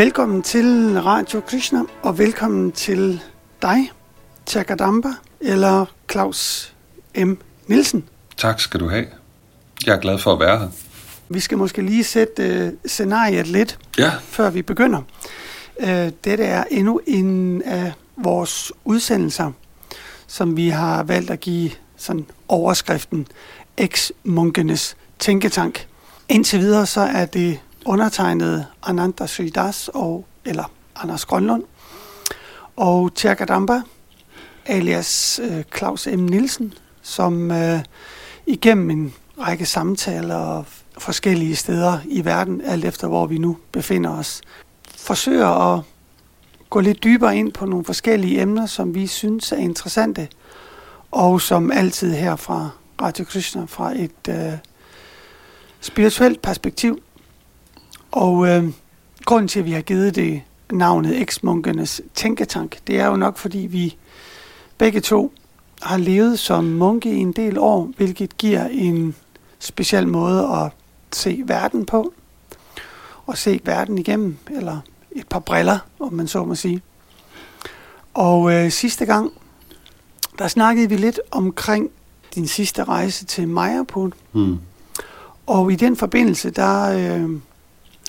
Velkommen til Radio Krishna, og velkommen til dig, Chakadamba, eller Claus M. Nielsen. Tak skal du have. Jeg er glad for at være her. Vi skal måske lige sætte uh, scenariet lidt, Ja, før vi begynder. Uh, dette er endnu en af vores udsendelser, som vi har valgt at give sådan overskriften Ex-munkenes tænketank. Indtil videre så er det undertegnede Ananda Sridas og, eller Anders Grønlund og Tjerkadamba, alias øh, Claus M. Nielsen, som øh, igennem en række samtaler og forskellige steder i verden, alt efter hvor vi nu befinder os, forsøger at gå lidt dybere ind på nogle forskellige emner, som vi synes er interessante, og som altid her fra Radio Krishna fra et øh, spirituelt perspektiv. Og øh, grunden til, at vi har givet det navnet Eksmunkenes Tænketank, det er jo nok, fordi vi begge to har levet som munke i en del år, hvilket giver en speciel måde at se verden på, og se verden igennem, eller et par briller, om man så må sige. Og øh, sidste gang, der snakkede vi lidt omkring din sidste rejse til Majapur, hmm. og i den forbindelse, der øh,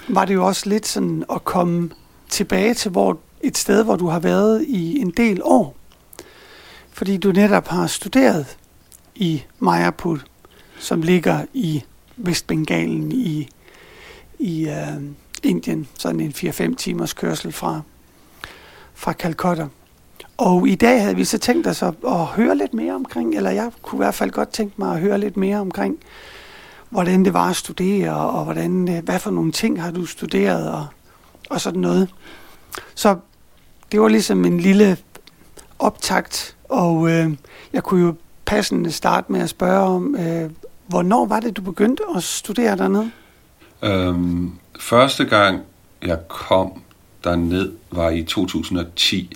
var det jo også lidt sådan at komme tilbage til hvor, et sted, hvor du har været i en del år. Fordi du netop har studeret i Majapur, som ligger i Vestbengalen i, i øh, Indien, sådan en 4-5 timers kørsel fra, fra Calcutta. Og i dag havde vi så tænkt os at, at høre lidt mere omkring, eller jeg kunne i hvert fald godt tænke mig at høre lidt mere omkring, hvordan det var at studere, og hvordan, øh, hvad for nogle ting har du studeret, og, og sådan noget. Så det var ligesom en lille optakt, og øh, jeg kunne jo passende starte med at spørge om, øh, hvornår var det, du begyndte at studere dernede? Øhm, første gang jeg kom derned var i 2010,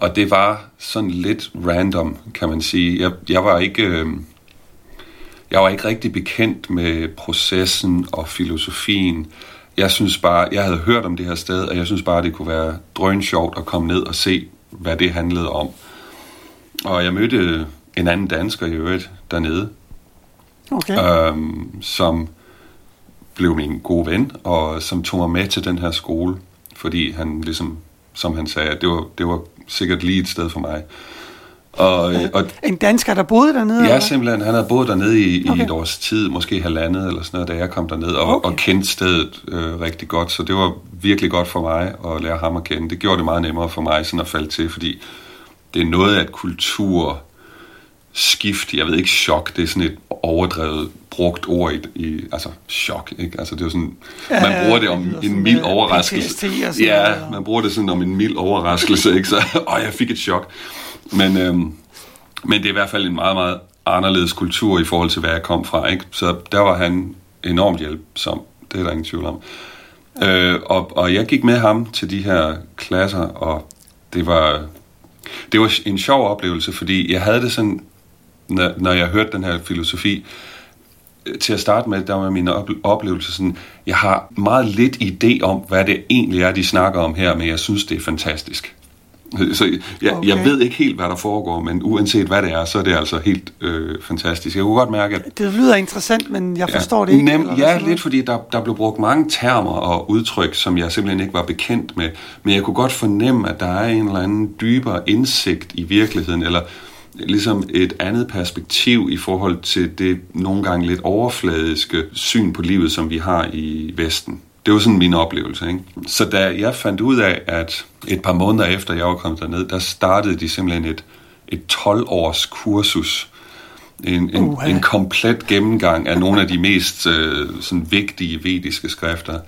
og det var sådan lidt random, kan man sige. Jeg, jeg var ikke... Øh, jeg var ikke rigtig bekendt med processen og filosofien. Jeg synes bare, jeg havde hørt om det her sted, og jeg synes bare, det kunne være drøn sjovt at komme ned og se, hvad det handlede om. Og jeg mødte en anden dansker i øvrigt dernede, Okay. øhm, som blev min gode ven, og som tog mig med til den her skole, fordi han ligesom, som han sagde, det var, det var sikkert lige et sted for mig. Og, øh, og En dansker, der boede dernede? Ja, eller? simpelthen. Han havde boet dernede i, okay. I et års tid, måske halvandet eller sådan noget, da jeg kom derned, og, Okay. og kendte stedet øh, rigtig godt. Så det var virkelig godt for mig at lære ham at kende. Det gjorde det meget nemmere for mig sådan at falde til, fordi det er noget af et kulturskift. Jeg ved ikke, chok, det er sådan et overdrevet brugt ord i, i altså chok, ikke? Altså det er jo sådan, Ja, man bruger det det om lyder en mild overraskelse. Og ja, noget. man bruger det sådan om en mild overraskelse, ikke? Så, åh, jeg fik et chok. Men, øh, men det er i hvert fald en meget, meget anderledes kultur i forhold til, hvad jeg kom fra. Ikke? Så der var han enormt hjælpsom. Det er der ingen tvivl om. Øh, og, og jeg gik med ham til de her klasser, og det var, det var en sjov oplevelse, fordi jeg havde det sådan, når, når jeg hørte den her filosofi, øh, til at starte med, der var min oplevelse sådan, jeg har meget lidt idé om, hvad det egentlig er, de snakker om her, men jeg synes, det er fantastisk. Så jeg, okay. Jeg ved ikke helt, hvad der foregår, men uanset hvad det er, så er det altså helt øh, fantastisk. Jeg kunne godt mærke, at Det lyder interessant, men jeg forstår det ikke. Nem, eller ja, lidt fordi der, der blev brugt mange termer og udtryk, som jeg simpelthen ikke var bekendt med. Men jeg kunne godt fornemme, at der er en eller anden dybere indsigt i virkeligheden, eller ligesom et andet perspektiv i forhold til det nogle gange lidt overfladiske syn på livet, som vi har i Vesten. Det var sådan min oplevelse. Ikke? Så da jeg fandt ud af, at et par måneder efter jeg var kommet derned, der startede de simpelthen et, et 12-års kursus. En, en, en komplet gennemgang af nogle af de mest øh, sådan vigtige vediske skrifter.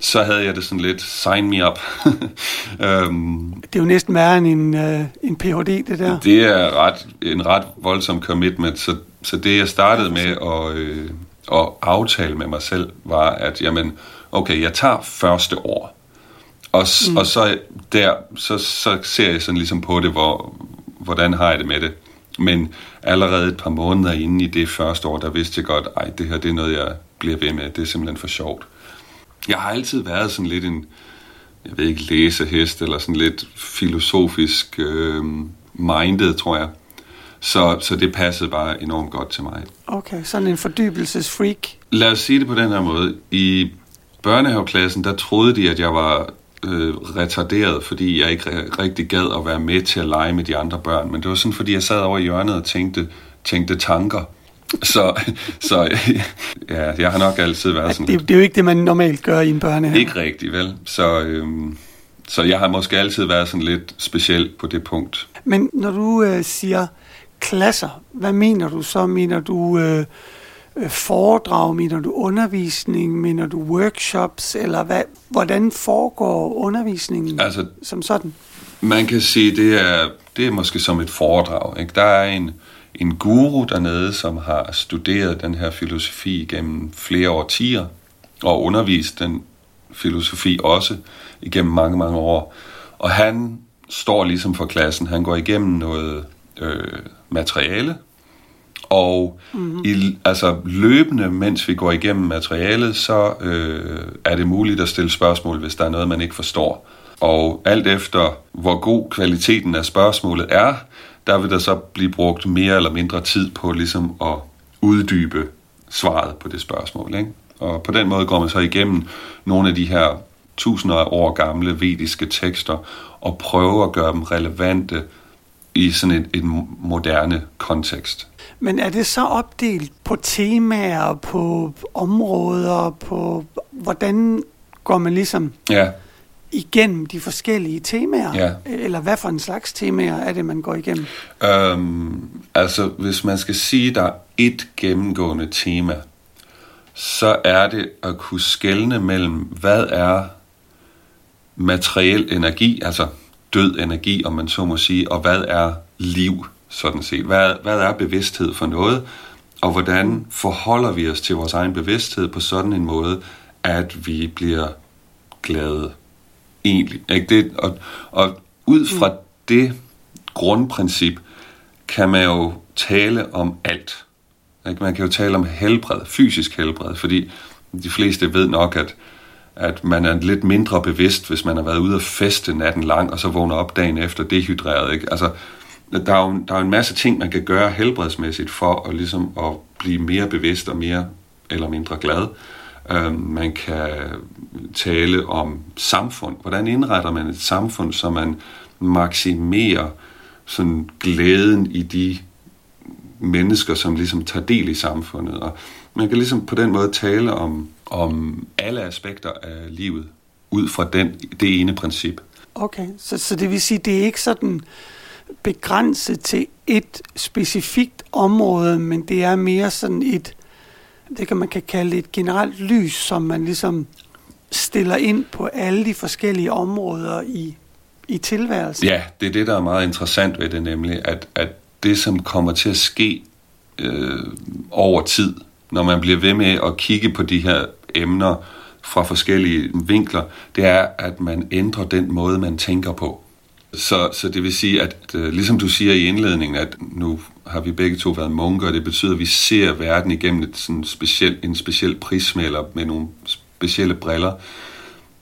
Så havde jeg det sådan lidt, sign me up. øhm, Det er jo næsten værre end en, øh, en Ph.D., det der. det er ret, en ret voldsom commitment, så, så det jeg startede med at, øh, at aftale med mig selv, var, at jamen, okay, jeg tager første år, og, mm. og så der, så, så ser jeg sådan ligesom på det, hvor, hvordan har jeg det med det. Men allerede et par måneder inde i det første år, der vidste jeg godt, ej, det her det er noget, jeg bliver ved med. Det er simpelthen for sjovt. Jeg har altid været sådan lidt en, jeg ved ikke, læsehest eller sådan lidt filosofisk øh, minded, tror jeg. Så, så det passede bare enormt godt til mig. Okay, sådan en fordybelsesfreak. Lad os sige det på den her måde. I børnehaveklassen, der troede de, at jeg var øh, retarderet, fordi jeg ikke rigtig gad at være med til at lege med de andre børn. Men det var sådan, fordi jeg sad over i hjørnet og tænkte, tænkte tanker. Så, så ja, jeg har nok altid været sådan det, det er jo ikke det, man normalt gør i en børnehave. Ikke rigtigt, vel? Så, øhm, så jeg har måske altid været sådan lidt speciel på det punkt. Men når du øh, siger klasser, hvad mener du så? Mener du øh, øh, foredrag, mener du undervisning, mener du workshops, eller hvad, hvordan foregår undervisningen altså, som sådan? Man kan sige, det er, det er måske som et foredrag. Ikke? Der er en, en guru dernede, som har studeret den her filosofi gennem flere årtier, og undervist den filosofi også igennem mange, mange år. Og han står ligesom for klassen. Han går igennem noget øh, materiale, og mm-hmm. i, altså løbende, mens vi går igennem materialet, så øh, er det muligt at stille spørgsmål, hvis der er noget, man ikke forstår. Og alt efter, hvor god kvaliteten af spørgsmålet er, der vil der så blive brugt mere eller mindre tid på ligesom at uddybe svaret på det spørgsmål. Ikke? Og på den måde går man så igennem nogle af de her tusinder af år gamle vediske tekster og prøver at gøre dem relevante i sådan et, et moderne kontekst. Men er det så opdelt på temaer, på områder, på hvordan går man ligesom ja. igennem de forskellige temaer? Ja. Eller hvad for en slags temaer er det, man går igennem? Øhm, altså, hvis man skal sige, der er et gennemgående tema, så er det at kunne skelne mellem, hvad er materiel energi, altså død energi, om man så må sige, og hvad er liv, sådan set. Hvad, hvad er bevidsthed for noget, og hvordan forholder vi os til vores egen bevidsthed på sådan en måde, at vi bliver glade egentlig. Ikke det? Og, og ud fra det grundprincip kan man jo tale om alt. Ikke? Man kan jo tale om helbred, fysisk helbred, fordi de fleste ved nok, at at man er lidt mindre bevidst, hvis man har været ude og feste natten lang, og så vågner op dagen efter dehydreret. Ikke? Altså, der er, jo, der er jo en masse ting, man kan gøre helbredsmæssigt for at, ligesom, at blive mere bevidst og mere eller mindre glad. Uh, man kan tale om samfund. Hvordan indretter man et samfund, så man maksimerer sådan glæden i de mennesker, som ligesom tager del i samfundet. Og man kan ligesom på den måde tale om om alle aspekter af livet ud fra den, det ene princip. Okay, så, så det vil sige, det er ikke sådan begrænset til et specifikt område, men det er mere sådan et, det kan man kan kalde et generelt lys, som man ligesom stiller ind på alle de forskellige områder i, i tilværelsen. Ja, det er det, der er meget interessant ved det, nemlig at, at det, som kommer til at ske øh, over tid, når man bliver ved med at kigge på de her emner fra forskellige vinkler, det er, at man ændrer den måde, man tænker på. Så, så det vil sige, at øh, ligesom du siger i indledningen, at nu har vi begge to været munker, og det betyder, at vi ser verden igennem et sådan speciel, en speciel prisme eller med nogle specielle briller.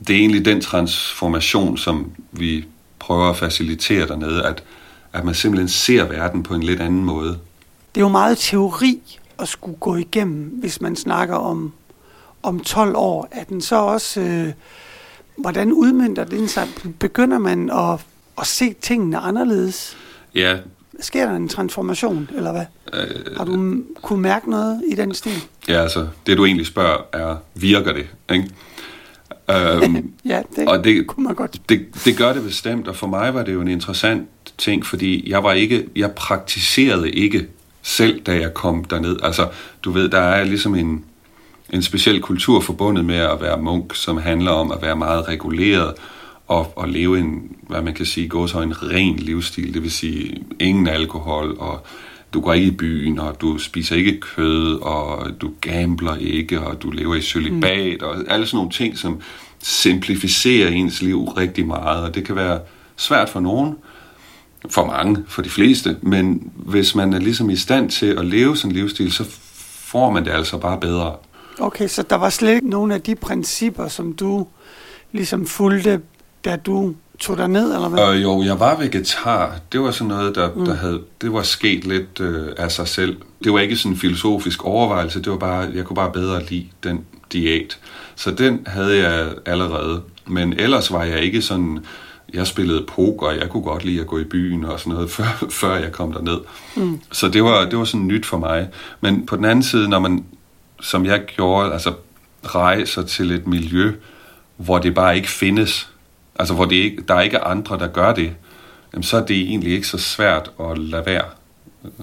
Det er egentlig den transformation, som vi prøver at facilitere dernede, at, at man simpelthen ser verden på en lidt anden måde. Det er jo meget teori at skulle gå igennem, hvis man snakker om om 12 år, er den så også, øh, hvordan udmyndter den sig? Begynder man at, at se tingene anderledes? Ja. Sker der en transformation, eller hvad? Øh, Har du kunne mærke noget i den stil? Ja, altså, det du egentlig spørger er, virker det? Ikke? øhm, ja, det, og det kunne man godt. Det, det gør det bestemt, og for mig var det jo en interessant ting, fordi jeg var ikke, jeg praktiserede ikke selv, da jeg kom derned. Altså, du ved, der er ligesom en, en speciel kultur forbundet med at være munk, som handler om at være meget reguleret og, og leve en, hvad man kan sige, gå så en ren livsstil, det vil sige ingen alkohol, og du går ikke i byen, og du spiser ikke kød, og du gambler ikke, og du lever i celibat, mm. og alle sådan nogle ting, som simplificerer ens liv rigtig meget, og det kan være svært for nogen, for mange, for de fleste, men hvis man er ligesom i stand til at leve sådan en livsstil, så får man det altså bare bedre. Okay, så der var slet ikke nogen af de principper, som du ligesom fulgte da du tog dig ned, eller hvad? Øh, jo, jeg var vegetar. Det var sådan noget, der, mm. der havde, det var sket lidt øh, af sig selv. Det var ikke sådan en filosofisk overvejelse, det var bare, jeg kunne bare bedre lide den diæt. Så den havde jeg allerede. Men ellers var jeg ikke sådan, jeg spillede poker, og jeg kunne godt lide at gå i byen og sådan noget, før, før jeg kom derned. Mm. Så det var, det var sådan nyt for mig. Men på den anden side, når man, som jeg gjorde, altså rejser til et miljø, hvor det bare ikke findes, altså hvor det ikke, der ikke er andre, der gør det, jamen, så er det egentlig ikke så svært at lade være.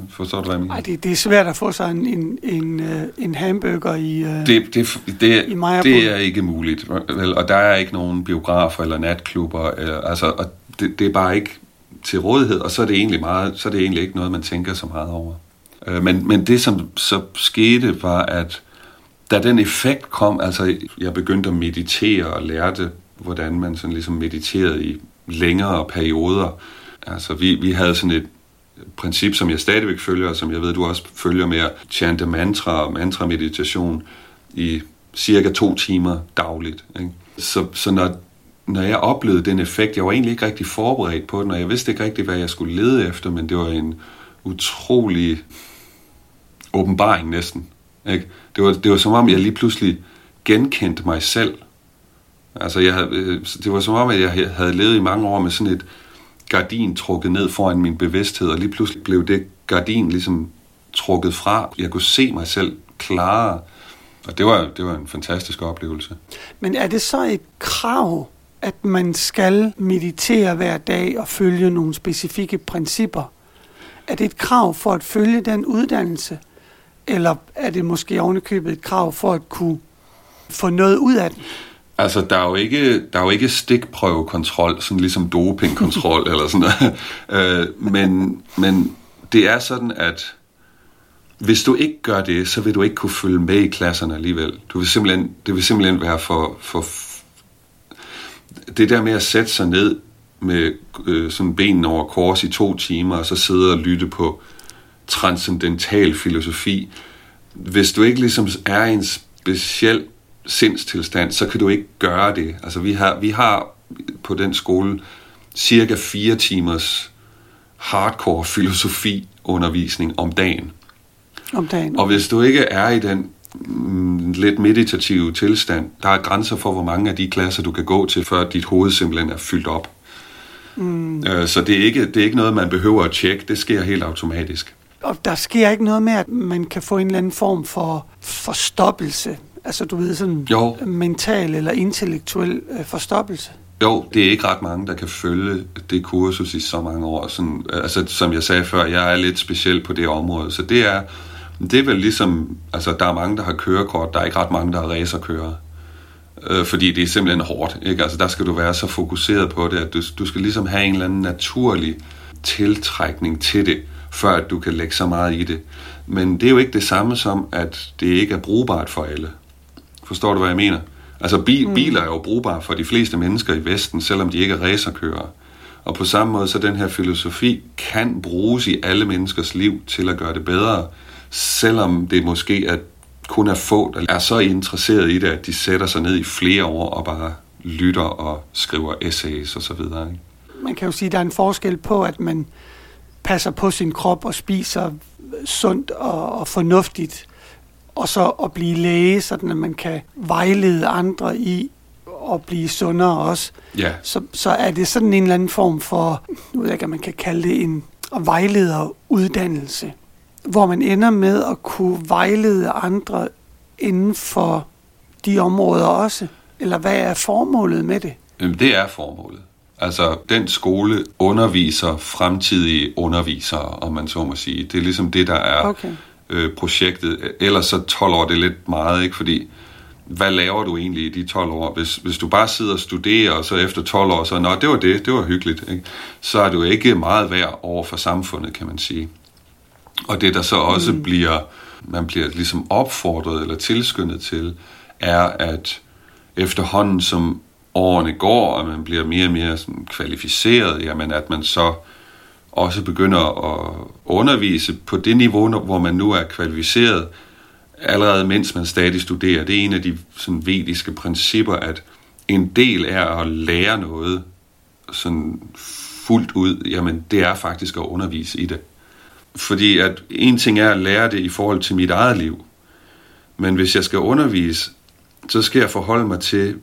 Forstår du, hvad jeg mener? Nej, det, det er svært at få sig en, en, en, øh, en hamburger i, uh, det, det, det, i det er ikke muligt. Vel? Og der er ikke nogen biografer eller natklubber. Eller, altså, og det, det er bare ikke til rådighed, og så er det egentlig, meget, så er det egentlig ikke noget, man tænker så meget over. Øh, men, men det, som så skete, var, at da den effekt kom, altså jeg begyndte at meditere og lærte, hvordan man sådan ligesom mediterede i længere perioder. Altså vi, vi havde sådan et princip, som jeg stadigvæk følger, og som jeg ved, du også følger med at chante mantra og mantra-meditation i cirka to timer dagligt. Ikke? Så, så når, når jeg oplevede den effekt, jeg var egentlig ikke rigtig forberedt på den, og jeg vidste ikke rigtig, hvad jeg skulle lede efter, men det var en utrolig åbenbaring næsten. Ikke? Det, var, det var som om, jeg lige pludselig genkendte mig selv. Altså, jeg havde, øh, det var som om, at jeg havde levet i mange år med sådan et gardin trukket ned foran min bevidsthed, og lige pludselig blev det gardin ligesom trukket fra. Jeg kunne se mig selv klarere, og det var, det var en fantastisk oplevelse. Men er det så et krav, at man skal meditere hver dag og følge nogle specifikke principper? Er det et krav for at følge den uddannelse? Eller er det måske ovenikøbet et krav for at kunne få noget ud af den? Altså, der er jo ikke, der er jo ikke stikprøvekontrol, sådan ligesom dopingkontrol eller sådan noget. Øh, men, men det er sådan, at hvis du ikke gør det, så vil du ikke kunne følge med i klasserne alligevel. Du vil simpelthen, det vil simpelthen være for, for... Det der med at sætte sig ned med øh, sådan benene over kors i to timer, og så sidde og lytte på transcendental filosofi. Hvis du ikke ligesom er i en speciel sindstilstand, så kan du ikke gøre det. Altså vi har, vi har på den skole cirka fire timers hardcore filosofi undervisning om dagen. Om dagen. Og hvis du ikke er i den mm, lidt meditative tilstand, der er grænser for, hvor mange af de klasser, du kan gå til, før dit hoved simpelthen er fyldt op. Mm. Øh, så det er, ikke, det er ikke noget, man behøver at tjekke. Det sker helt automatisk. Og der sker ikke noget med, at man kan få en eller anden form for forstoppelse Altså, du ved, sådan jo. mental eller intellektuel øh, forstoppelse. Jo, det er ikke ret mange, der kan følge det kursus i så mange år. Sådan, altså, som jeg sagde før, jeg er lidt speciel på det område, så det er, det er vel ligesom, altså der er mange, der har kørekort, der er ikke ret mange, der har racerkører. Øh, fordi det er simpelthen hårdt, ikke? Altså der skal du være så fokuseret på det, at du, du skal ligesom have en eller anden naturlig tiltrækning til det, før at du kan lægge så meget i det. Men det er jo ikke det samme som, at det ikke er brugbart for alle. Forstår du, hvad jeg mener? Altså bil, mm. biler er jo brugbare for de fleste mennesker i Vesten, selvom de ikke er racerkørere. Og på samme måde, så den her filosofi kan bruges i alle menneskers liv til at gøre det bedre, selvom det måske er, kun er få, der er så interesseret i det, at de sætter sig ned i flere år og bare lytter og skriver essays osv. Man kan jo sige, at der er en forskel på, at man passer på sin krop og spiser sundt og, og fornuftigt, og så at blive læge, sådan at man kan vejlede andre i at blive sundere også. Ja. Så, så er det sådan en eller anden form for, nu ved jeg ikke, man kan kalde det en vejlederuddannelse, hvor man ender med at kunne vejlede andre inden for de områder også. Eller hvad er formålet med det? Jamen, det er formålet. Altså, den skole underviser fremtidige undervisere, om man så må sige. Det er ligesom det, der er okay øh, projektet. Ellers så 12 år det er lidt meget, ikke? Fordi hvad laver du egentlig i de 12 år? Hvis, hvis du bare sidder og studerer, og så efter 12 år, så nå, det var det, det var hyggeligt, ikke? så er du ikke meget værd over for samfundet, kan man sige. Og det, der så også mm. bliver, man bliver ligesom opfordret eller tilskyndet til, er, at efterhånden som årene går, og man bliver mere og mere sådan kvalificeret, jamen at man så også begynder at undervise på det niveau, hvor man nu er kvalificeret, allerede mens man stadig studerer. Det er en af de sådan, vediske principper, at en del er at lære noget sådan fuldt ud, jamen det er faktisk at undervise i det. Fordi at en ting er at lære det i forhold til mit eget liv, men hvis jeg skal undervise, så skal jeg forholde mig til,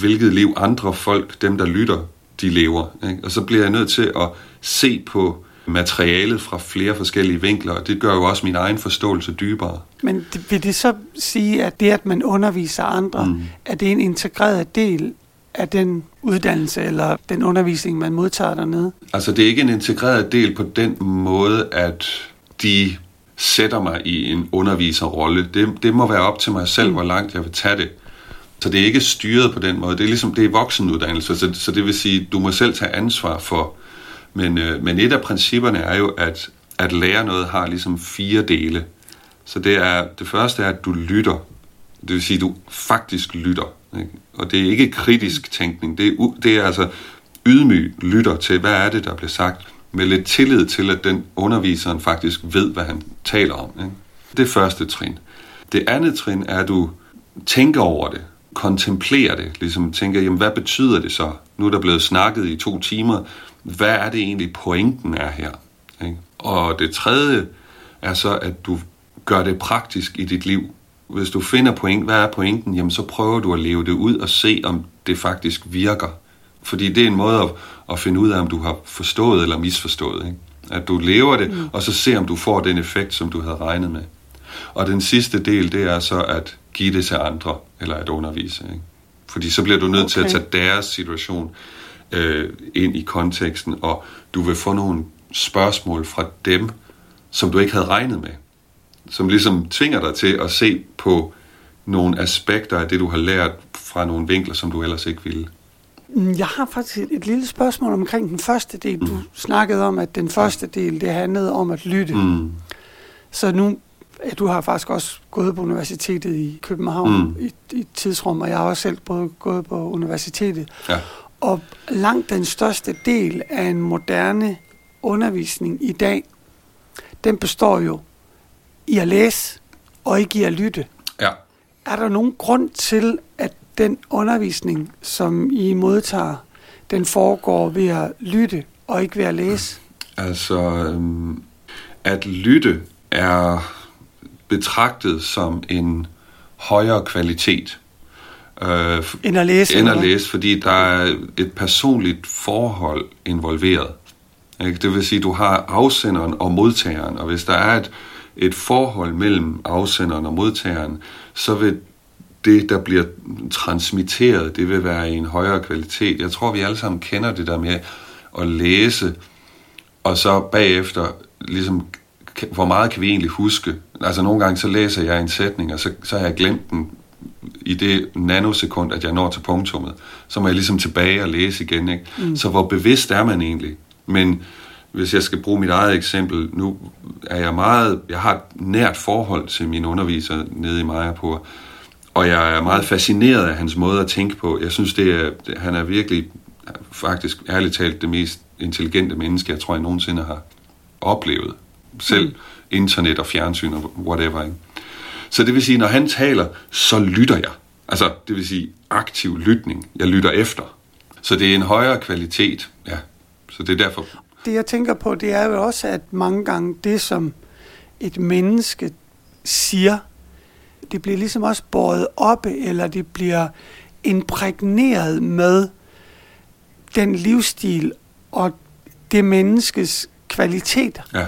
hvilket liv andre folk, dem der lytter, de lever. Ikke? Og så bliver jeg nødt til at se på materialet fra flere forskellige vinkler, og det gør jo også min egen forståelse dybere. Men vil det så sige, at det, at man underviser andre, mm. er det en integreret del af den uddannelse eller den undervisning, man modtager dernede? Altså, det er ikke en integreret del på den måde, at de sætter mig i en underviserrolle. Det, det må være op til mig selv, mm. hvor langt jeg vil tage det. Så det er ikke styret på den måde. Det er ligesom det er voksenuddannelse, så, så det vil sige, du må selv tage ansvar for. Men, øh, men et af principperne er jo, at, at lære noget har ligesom fire dele. Så det er det første er, at du lytter. Det vil sige, at du faktisk lytter. Ikke? Og det er ikke kritisk tænkning. Det er, det er altså ydmyg lytter til, hvad er det, der bliver sagt, med lidt tillid til, at den underviseren faktisk ved, hvad han taler om. Ikke? Det er første trin. Det andet trin er, at du tænker over det, kontemplerer det, ligesom tænker, jamen hvad betyder det så? Nu er der blevet snakket i to timer, hvad er det egentlig pointen er her? Ikke? Og det tredje er så, at du gør det praktisk i dit liv. Hvis du finder point, hvad er pointen, jamen så prøver du at leve det ud og se, om det faktisk virker. Fordi det er en måde at, at finde ud af, om du har forstået eller misforstået. Ikke? At du lever det, mm. og så se, om du får den effekt, som du havde regnet med. Og den sidste del, det er så at give det til andre, eller at undervise. Ikke? Fordi så bliver du nødt okay. til at tage deres situation øh, ind i konteksten, og du vil få nogle spørgsmål fra dem, som du ikke havde regnet med. Som ligesom tvinger dig til at se på nogle aspekter af det, du har lært fra nogle vinkler, som du ellers ikke ville. Mm, jeg har faktisk et, et lille spørgsmål omkring den første del. Du mm. snakkede om, at den første del, det handlede om at lytte. Mm. Så nu, du har faktisk også gået på universitetet i København mm. i, i et tidsrum, og jeg har også selv både gået på universitetet. Ja. Og langt den største del af en moderne undervisning i dag, den består jo i at læse og ikke i at lytte. Ja. Er der nogen grund til, at den undervisning, som I modtager, den foregår ved at lytte og ikke ved at læse? Altså, øhm, at lytte er betragtet som en højere kvalitet. Øh, end at læse? End at læse, fordi der er et personligt forhold involveret. Ikke? Det vil sige, at du har afsenderen og modtageren, og hvis der er et, et forhold mellem afsenderen og modtageren, så vil det, der bliver transmitteret, det vil være i en højere kvalitet. Jeg tror, vi alle sammen kender det der med at læse, og så bagefter, ligesom, hvor meget kan vi egentlig huske? Altså nogle gange, så læser jeg en sætning, og så, så har jeg glemt den i det nanosekund, at jeg når til punktummet. Så må jeg ligesom tilbage og læse igen. Ikke? Mm. Så hvor bevidst er man egentlig? Men hvis jeg skal bruge mit eget eksempel, nu er jeg meget, jeg har et nært forhold til min underviser nede i Majapur, og jeg er meget fascineret af hans måde at tænke på. Jeg synes, det er, han er virkelig, faktisk ærligt talt, det mest intelligente menneske, jeg tror, jeg nogensinde har oplevet. Selv mm. internet og fjernsyn og whatever. Ikke? Så det vil sige, når han taler, så lytter jeg. Altså, det vil sige aktiv lytning. Jeg lytter efter. Så det er en højere kvalitet, ja. Så det er derfor. Det jeg tænker på, det er jo også, at mange gange det, som et menneske siger, det bliver ligesom også båret op, eller det bliver imprægneret med den livsstil og det menneskes kvaliteter. Ja.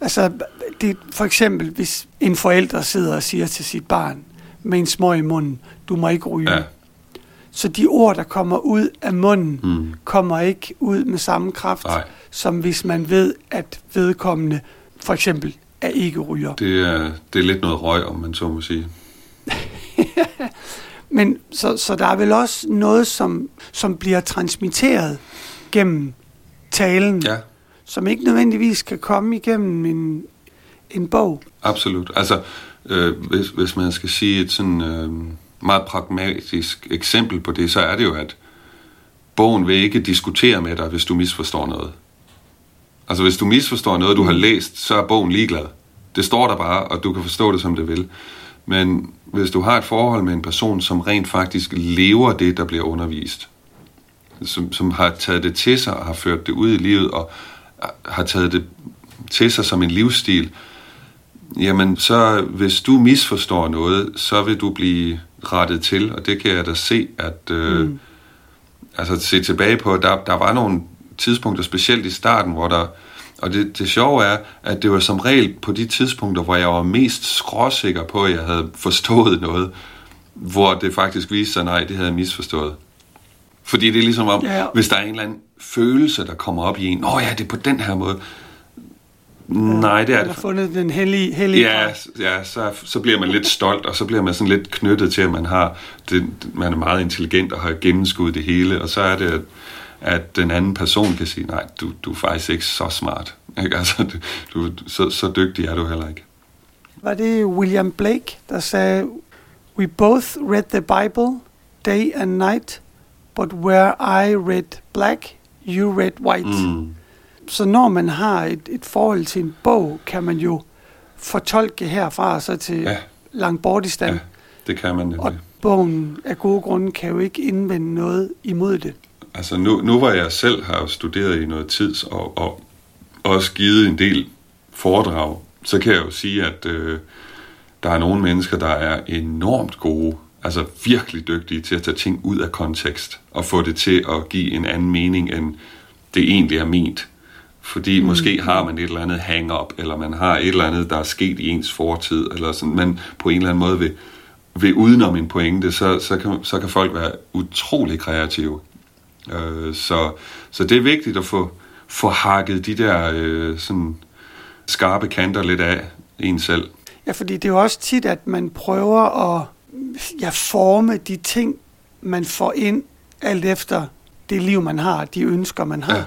Altså, det, for eksempel, hvis en forælder sidder og siger til sit barn med en smøg i munden, du må ikke ryge. Ja. Så de ord, der kommer ud af munden, mm. kommer ikke ud med samme kraft, Nej. som hvis man ved, at vedkommende for eksempel er ikke ryger. Det er, det er lidt noget røg, om man så må sige. Men så, så der er vel også noget, som, som bliver transmitteret gennem talen, ja. Som ikke nødvendigvis kan komme igennem en, en bog. Absolut. Altså, øh, hvis, hvis man skal sige et sådan øh, meget pragmatisk eksempel på det, så er det jo, at bogen vil ikke diskutere med dig, hvis du misforstår noget. Altså, hvis du misforstår noget, du har læst, så er bogen ligeglad. Det står der bare, og du kan forstå det, som det vil. Men hvis du har et forhold med en person, som rent faktisk lever det, der bliver undervist, som, som har taget det til sig og har ført det ud i livet og har taget det til sig som en livsstil, jamen så hvis du misforstår noget, så vil du blive rettet til, og det kan jeg da se, at øh, mm. altså se tilbage på, der, der var nogle tidspunkter, specielt i starten, hvor der, og det, det sjove er, at det var som regel på de tidspunkter, hvor jeg var mest skråsikker på, at jeg havde forstået noget, hvor det faktisk viste sig, nej, det havde jeg misforstået. Fordi det er ligesom om, ja. hvis der er en eller anden følelse, der kommer op i en, åh ja, det er på den her måde, Nej, det er det. har fundet den hellige, hellige Ja, ja så, så bliver man lidt stolt, og så bliver man sådan lidt knyttet til, at man, har det, man er meget intelligent og har gennemskuddet det hele, og så er det, at, at den anden person kan sige, nej, du, du er faktisk ikke så smart. Ikke? Altså, du, så, så dygtig er du heller ikke. Var det William Blake, der sagde, We both read the Bible day and night, but where I read black, you read white. Mm. Så når man har et, et forhold til en bog, kan man jo fortolke herfra så til ja. langt bort i stand. Ja, det kan man nemlig. Og bogen af gode grunde kan jo ikke indvende noget imod det. Altså nu, nu hvor jeg selv har studeret i noget tid og, og også givet en del foredrag, så kan jeg jo sige, at øh, der er nogle mennesker, der er enormt gode, altså virkelig dygtige til at tage ting ud af kontekst og få det til at give en anden mening, end det egentlig er ment. Fordi mm. måske har man et eller andet hang-up, eller man har et eller andet, der er sket i ens fortid, eller sådan, men på en eller anden måde vil, vil udenom en pointe, så, så, kan, så kan folk være utrolig kreative. Øh, så, så det er vigtigt at få, få hakket de der øh, sådan skarpe kanter lidt af en selv. Ja, fordi det er jo også tit, at man prøver at ja, forme de ting, man får ind, alt efter det liv, man har, de ønsker, man har. Ja.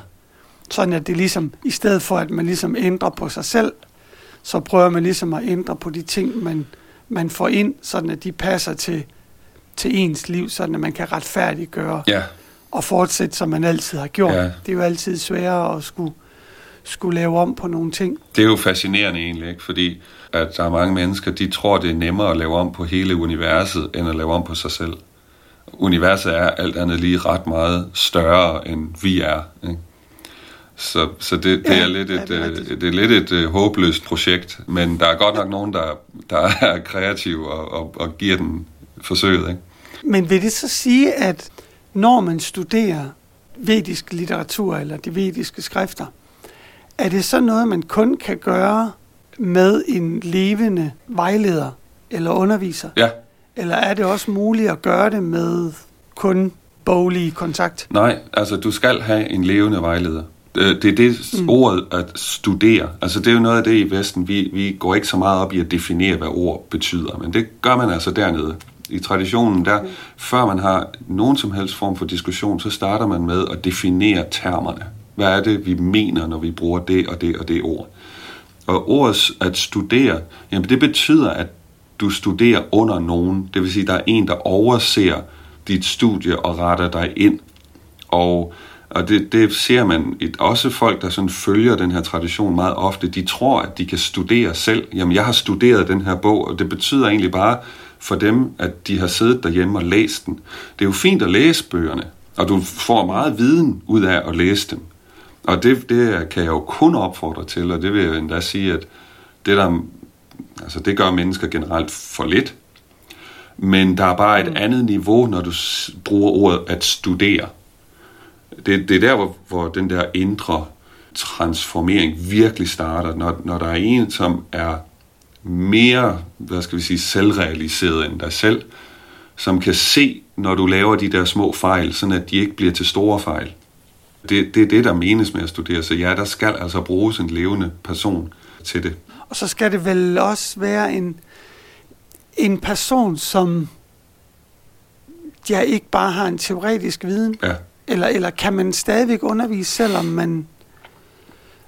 Sådan at det ligesom, i stedet for at man ligesom ændrer på sig selv, så prøver man ligesom at ændre på de ting, man, man får ind, sådan at de passer til, til ens liv, sådan at man kan retfærdiggøre ja. og fortsætte, som man altid har gjort. Ja. Det er jo altid sværere at skulle, skulle lave om på nogle ting. Det er jo fascinerende egentlig, ikke? fordi at der er mange mennesker, de tror, det er nemmere at lave om på hele universet, end at lave om på sig selv. Universet er alt andet lige ret meget større, end vi er. Ikke? Så, så det, det, ja, er lidt et, ja, det, er det er lidt et uh, håbløst projekt, men der er godt nok nogen, der, der er kreative og, og, og giver den forsøget. Ikke? Men vil det så sige, at når man studerer vedisk litteratur eller de vediske skrifter, er det så noget, man kun kan gøre med en levende vejleder eller underviser? Ja. Eller er det også muligt at gøre det med kun boglig kontakt? Nej, altså du skal have en levende vejleder. Øh, det er det mm. ordet at studere. Altså det er jo noget af det i Vesten. Vi, vi går ikke så meget op i at definere, hvad ord betyder, men det gør man altså dernede. I traditionen der, mm. før man har nogen som helst form for diskussion, så starter man med at definere termerne. Hvad er det, vi mener, når vi bruger det og det og det ord? Og ordet at studere, jamen det betyder, at du studerer under nogen. Det vil sige, at der er en, der overser dit studie og retter dig ind. Og og det, det ser man et, også folk, der sådan følger den her tradition meget ofte, de tror, at de kan studere selv. Jamen, jeg har studeret den her bog, og det betyder egentlig bare for dem, at de har siddet derhjemme og læst den. Det er jo fint at læse bøgerne, og du får meget viden ud af at læse dem. Og det, det kan jeg jo kun opfordre til, og det vil jeg endda sige, at det, der, altså det gør mennesker generelt for lidt. Men der er bare et mm. andet niveau, når du bruger ordet at studere det, det er der, hvor, hvor den der indre transformering virkelig starter, når, når der er en, som er mere, hvad skal vi sige, selvrealiseret end dig selv, som kan se, når du laver de der små fejl, sådan at de ikke bliver til store fejl. Det, det er det, der menes med at studere. Så ja, der skal altså bruges en levende person til det. Og så skal det vel også være en, en person, som ja, ikke bare har en teoretisk viden, ja. Eller, eller kan man stadigvæk undervise, selvom man,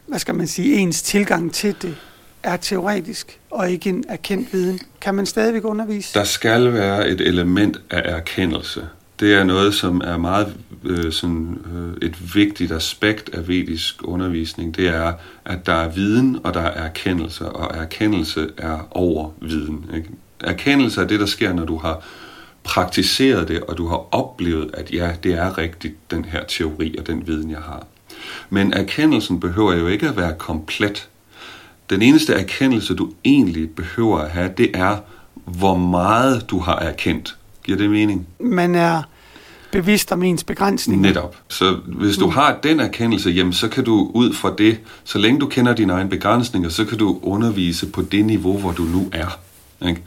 hvad skal man sige, ens tilgang til det er teoretisk og ikke en erkendt viden? Kan man stadigvæk undervise? Der skal være et element af erkendelse. Det er noget, som er meget øh, sådan, øh, et vigtigt aspekt af vedisk undervisning. Det er, at der er viden, og der er erkendelse, og erkendelse er over viden. Ikke? Erkendelse er det, der sker, når du har praktiseret det, og du har oplevet, at ja, det er rigtigt, den her teori og den viden, jeg har. Men erkendelsen behøver jo ikke at være komplet. Den eneste erkendelse, du egentlig behøver at have, det er, hvor meget du har erkendt. Giver det mening? Man er bevidst om ens begrænsninger. Netop. Så hvis du mm. har den erkendelse, jamen, så kan du ud fra det, så længe du kender dine egne begrænsninger, så kan du undervise på det niveau, hvor du nu er. Ikke?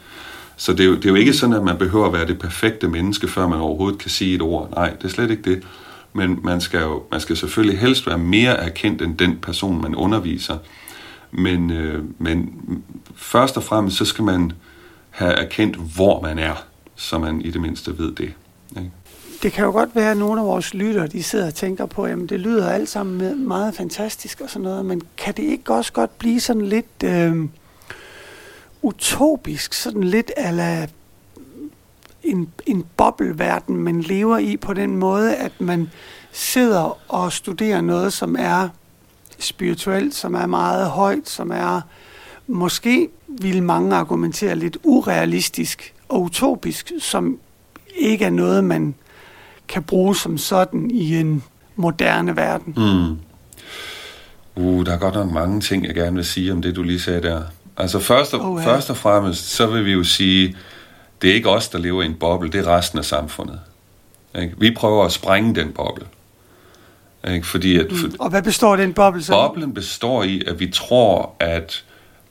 Så det er, jo, det er jo ikke sådan, at man behøver at være det perfekte menneske, før man overhovedet kan sige et ord. Nej, det er slet ikke det. Men man skal jo man skal selvfølgelig helst være mere erkendt end den person, man underviser. Men, øh, men først og fremmest, så skal man have erkendt, hvor man er, så man i det mindste ved det. Ikke? Det kan jo godt være, at nogle af vores lyttere, de sidder og tænker på, at det lyder alt sammen meget fantastisk og sådan noget, men kan det ikke også godt blive sådan lidt øh, utopisk, sådan lidt ala en, en bobbelverden, man lever i på den måde, at man sidder og studerer noget, som er spirituelt, som er meget højt, som er måske, vil mange argumentere, lidt urealistisk og utopisk, som ikke er noget, man kan bruge som sådan i en moderne verden. Mm. Uh, der er godt nok mange ting, jeg gerne vil sige om det, du lige sagde der. Altså først og, oh, ja. først og fremmest, så vil vi jo sige, det er ikke os, der lever i en boble, det er resten af samfundet. Ikke? Vi prøver at sprænge den boble. Ikke? Fordi at, mm. Og hvad består den boble så? Boblen består i, at vi tror, at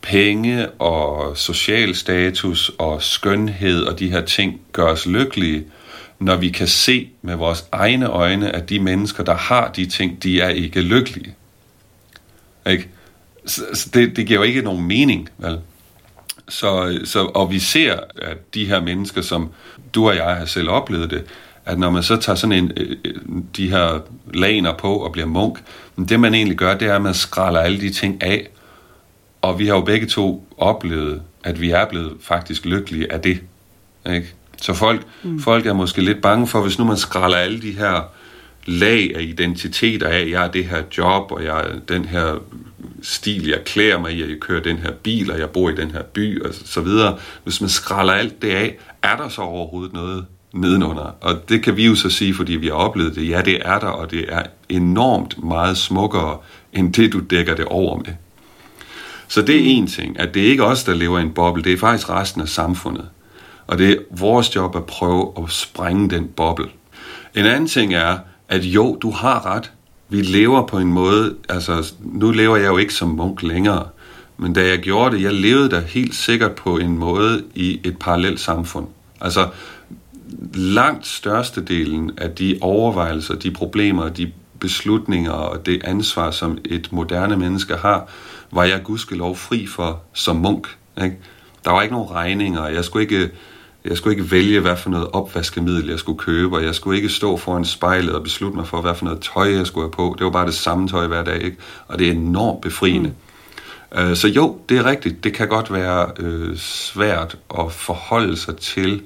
penge og social status og skønhed og de her ting gør os lykkelige, når vi kan se med vores egne øjne, at de mennesker, der har de ting, de er ikke lykkelige. Ikke? Så det, det giver jo ikke nogen mening, vel? Så, så, og vi ser, at de her mennesker, som du og jeg har selv oplevet det, at når man så tager sådan en, øh, øh, de her laner på og bliver munk, det man egentlig gør, det er, at man skræller alle de ting af. Og vi har jo begge to oplevet, at vi er blevet faktisk lykkelige af det. Ikke? Så folk, mm. folk er måske lidt bange for, hvis nu man skræller alle de her lag af identiteter af, jeg er det her job, og jeg er den her stil, jeg klæder mig i, at jeg kører den her bil, og jeg bor i den her by, og så videre. Hvis man skræller alt det af, er der så overhovedet noget nedenunder? Og det kan vi jo så sige, fordi vi har oplevet det. Ja, det er der, og det er enormt meget smukkere, end det du dækker det over med. Så det er en ting, at det er ikke os, der lever i en boble, det er faktisk resten af samfundet. Og det er vores job at prøve at sprænge den boble. En anden ting er, at jo, du har ret. Vi lever på en måde, altså nu lever jeg jo ikke som munk længere, men da jeg gjorde det, jeg levede der helt sikkert på en måde i et parallelt samfund. Altså langt størstedelen af de overvejelser, de problemer, de beslutninger og det ansvar, som et moderne menneske har, var jeg gudskelov fri for som munk. Ikke? Der var ikke nogen regninger, jeg skulle ikke jeg skulle ikke vælge, hvad for noget opvaskemiddel jeg skulle købe, og jeg skulle ikke stå foran spejlet og beslutte mig for, hvad for noget tøj jeg skulle have på. Det var bare det samme tøj hver dag, ikke? og det er enormt befriende. Mm. så jo, det er rigtigt. Det kan godt være øh, svært at forholde sig til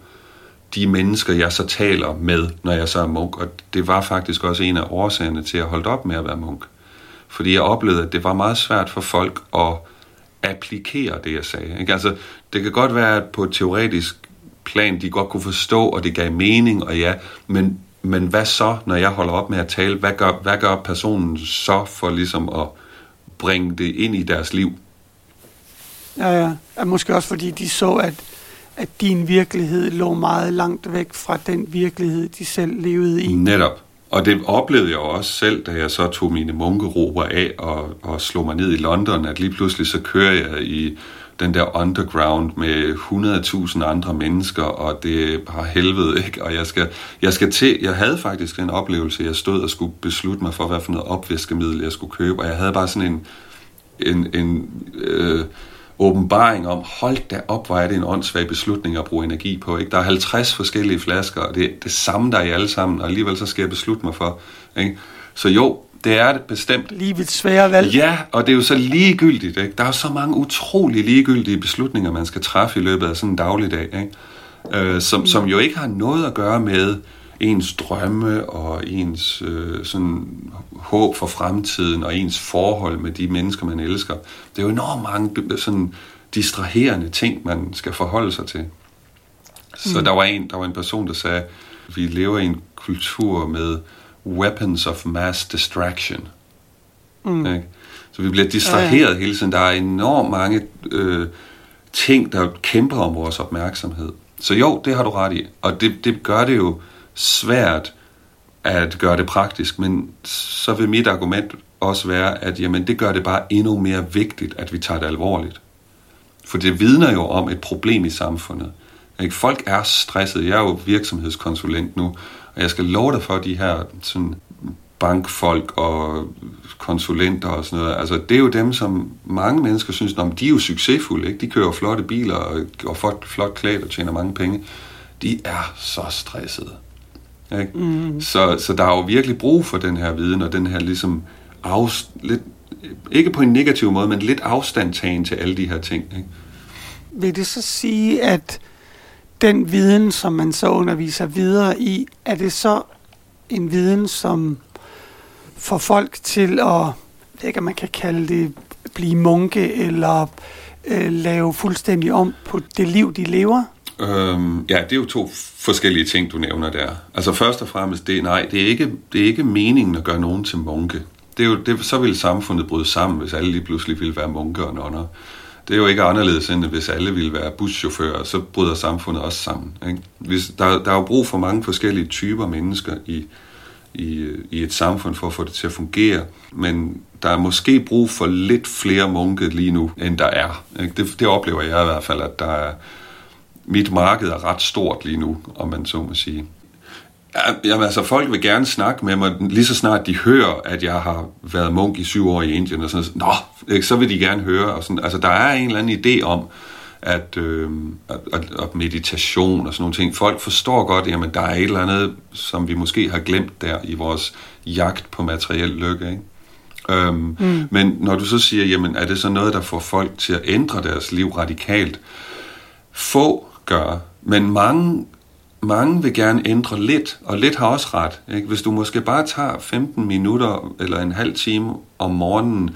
de mennesker, jeg så taler med, når jeg så er munk. Og det var faktisk også en af årsagerne til at holde op med at være munk. Fordi jeg oplevede, at det var meget svært for folk at applikere det, jeg sagde. Ikke? Altså, det kan godt være, at på et teoretisk plan, de godt kunne forstå, og det gav mening, og ja, men, men hvad så, når jeg holder op med at tale? Hvad gør, hvad gør personen så for ligesom at bringe det ind i deres liv? Ja, ja. ja måske også fordi de så, at, at din virkelighed lå meget langt væk fra den virkelighed, de selv levede i. Netop. Og det oplevede jeg også selv, da jeg så tog mine munkerober af og, og slog mig ned i London, at lige pludselig så kører jeg i den der underground med 100.000 andre mennesker, og det er bare helvede, ikke? Og jeg skal, jeg skal til, jeg havde faktisk en oplevelse, jeg stod og skulle beslutte mig for, hvad for noget opvæskemiddel jeg skulle købe, og jeg havde bare sådan en, en, en øh, åbenbaring om, hold da op, hvor er det en åndssvag beslutning at bruge energi på. Ikke? Der er 50 forskellige flasker, og det er det samme, der er i alle sammen, og alligevel så skal jeg beslutte mig for. Ikke? Så jo, det er det bestemt. Livets svære valg. Ja, og det er jo så ligegyldigt. Ikke? Der er så mange utrolig ligegyldige beslutninger, man skal træffe i løbet af sådan en dagligdag, ikke? Øh, som, som jo ikke har noget at gøre med ens drømme og ens øh, sådan håb for fremtiden og ens forhold med de mennesker, man elsker. Det er jo enormt mange sådan distraherende ting, man skal forholde sig til. Så mm. der, var en, der var en person, der sagde, vi lever i en kultur med weapons of mass distraction. Mm. Ikke? Så vi bliver distraheret ja, ja. hele tiden. Der er enormt mange øh, ting, der kæmper om vores opmærksomhed. Så jo, det har du ret i. Og det, det gør det jo svært at gøre det praktisk, men så vil mit argument også være, at jamen, det gør det bare endnu mere vigtigt, at vi tager det alvorligt. For det vidner jo om et problem i samfundet. Ikke? Folk er stresset. Jeg er jo virksomhedskonsulent nu, og jeg skal love dig for, de her sådan, bankfolk og konsulenter og sådan noget, altså det er jo dem, som mange mennesker synes, om de er jo succesfulde, ikke? de kører flotte biler og, og flot, flot klædt og tjener mange penge. De er så stressede. Ikke? Mm. Så, så der er jo virkelig brug for den her viden og den her ligesom afs, lidt, ikke på en negativ måde, men lidt afstandtagen til alle de her ting. Ikke? Vil det så sige, at den viden, som man så underviser videre i, er det så en viden, som får folk til at, jeg ikke, man kan kalde det, blive munke, eller øh, lave fuldstændig om på det liv, de lever? Øhm, ja, det er jo to forskellige ting, du nævner der. Altså først og fremmest, det, nej, det er, ikke, det er ikke meningen at gøre nogen til munke. Det er jo, det, så ville samfundet bryde sammen, hvis alle lige pludselig ville være munke og nonner. Det er jo ikke anderledes end, hvis alle ville være buschauffører, så bryder samfundet også sammen. Ikke? Hvis, der, der er jo brug for mange forskellige typer mennesker i, i, i et samfund for at få det til at fungere, men der er måske brug for lidt flere munke lige nu, end der er. Ikke? Det, det oplever jeg i hvert fald, at der er, mit marked er ret stort lige nu, om man så må sige. Jamen altså, folk vil gerne snakke med mig, lige så snart de hører, at jeg har været munk i syv år i Indien, og sådan Nå, så vil de gerne høre. Og sådan, altså, der er en eller anden idé om, at, øh, at, at meditation og sådan nogle ting. Folk forstår godt, jamen der er et eller andet, som vi måske har glemt der i vores jagt på materiel lykke. Ikke? Øhm, mm. Men når du så siger, jamen er det så noget, der får folk til at ændre deres liv radikalt? Få gøre. men mange mange vil gerne ændre lidt, og lidt har også ret. Ikke? Hvis du måske bare tager 15 minutter eller en halv time om morgenen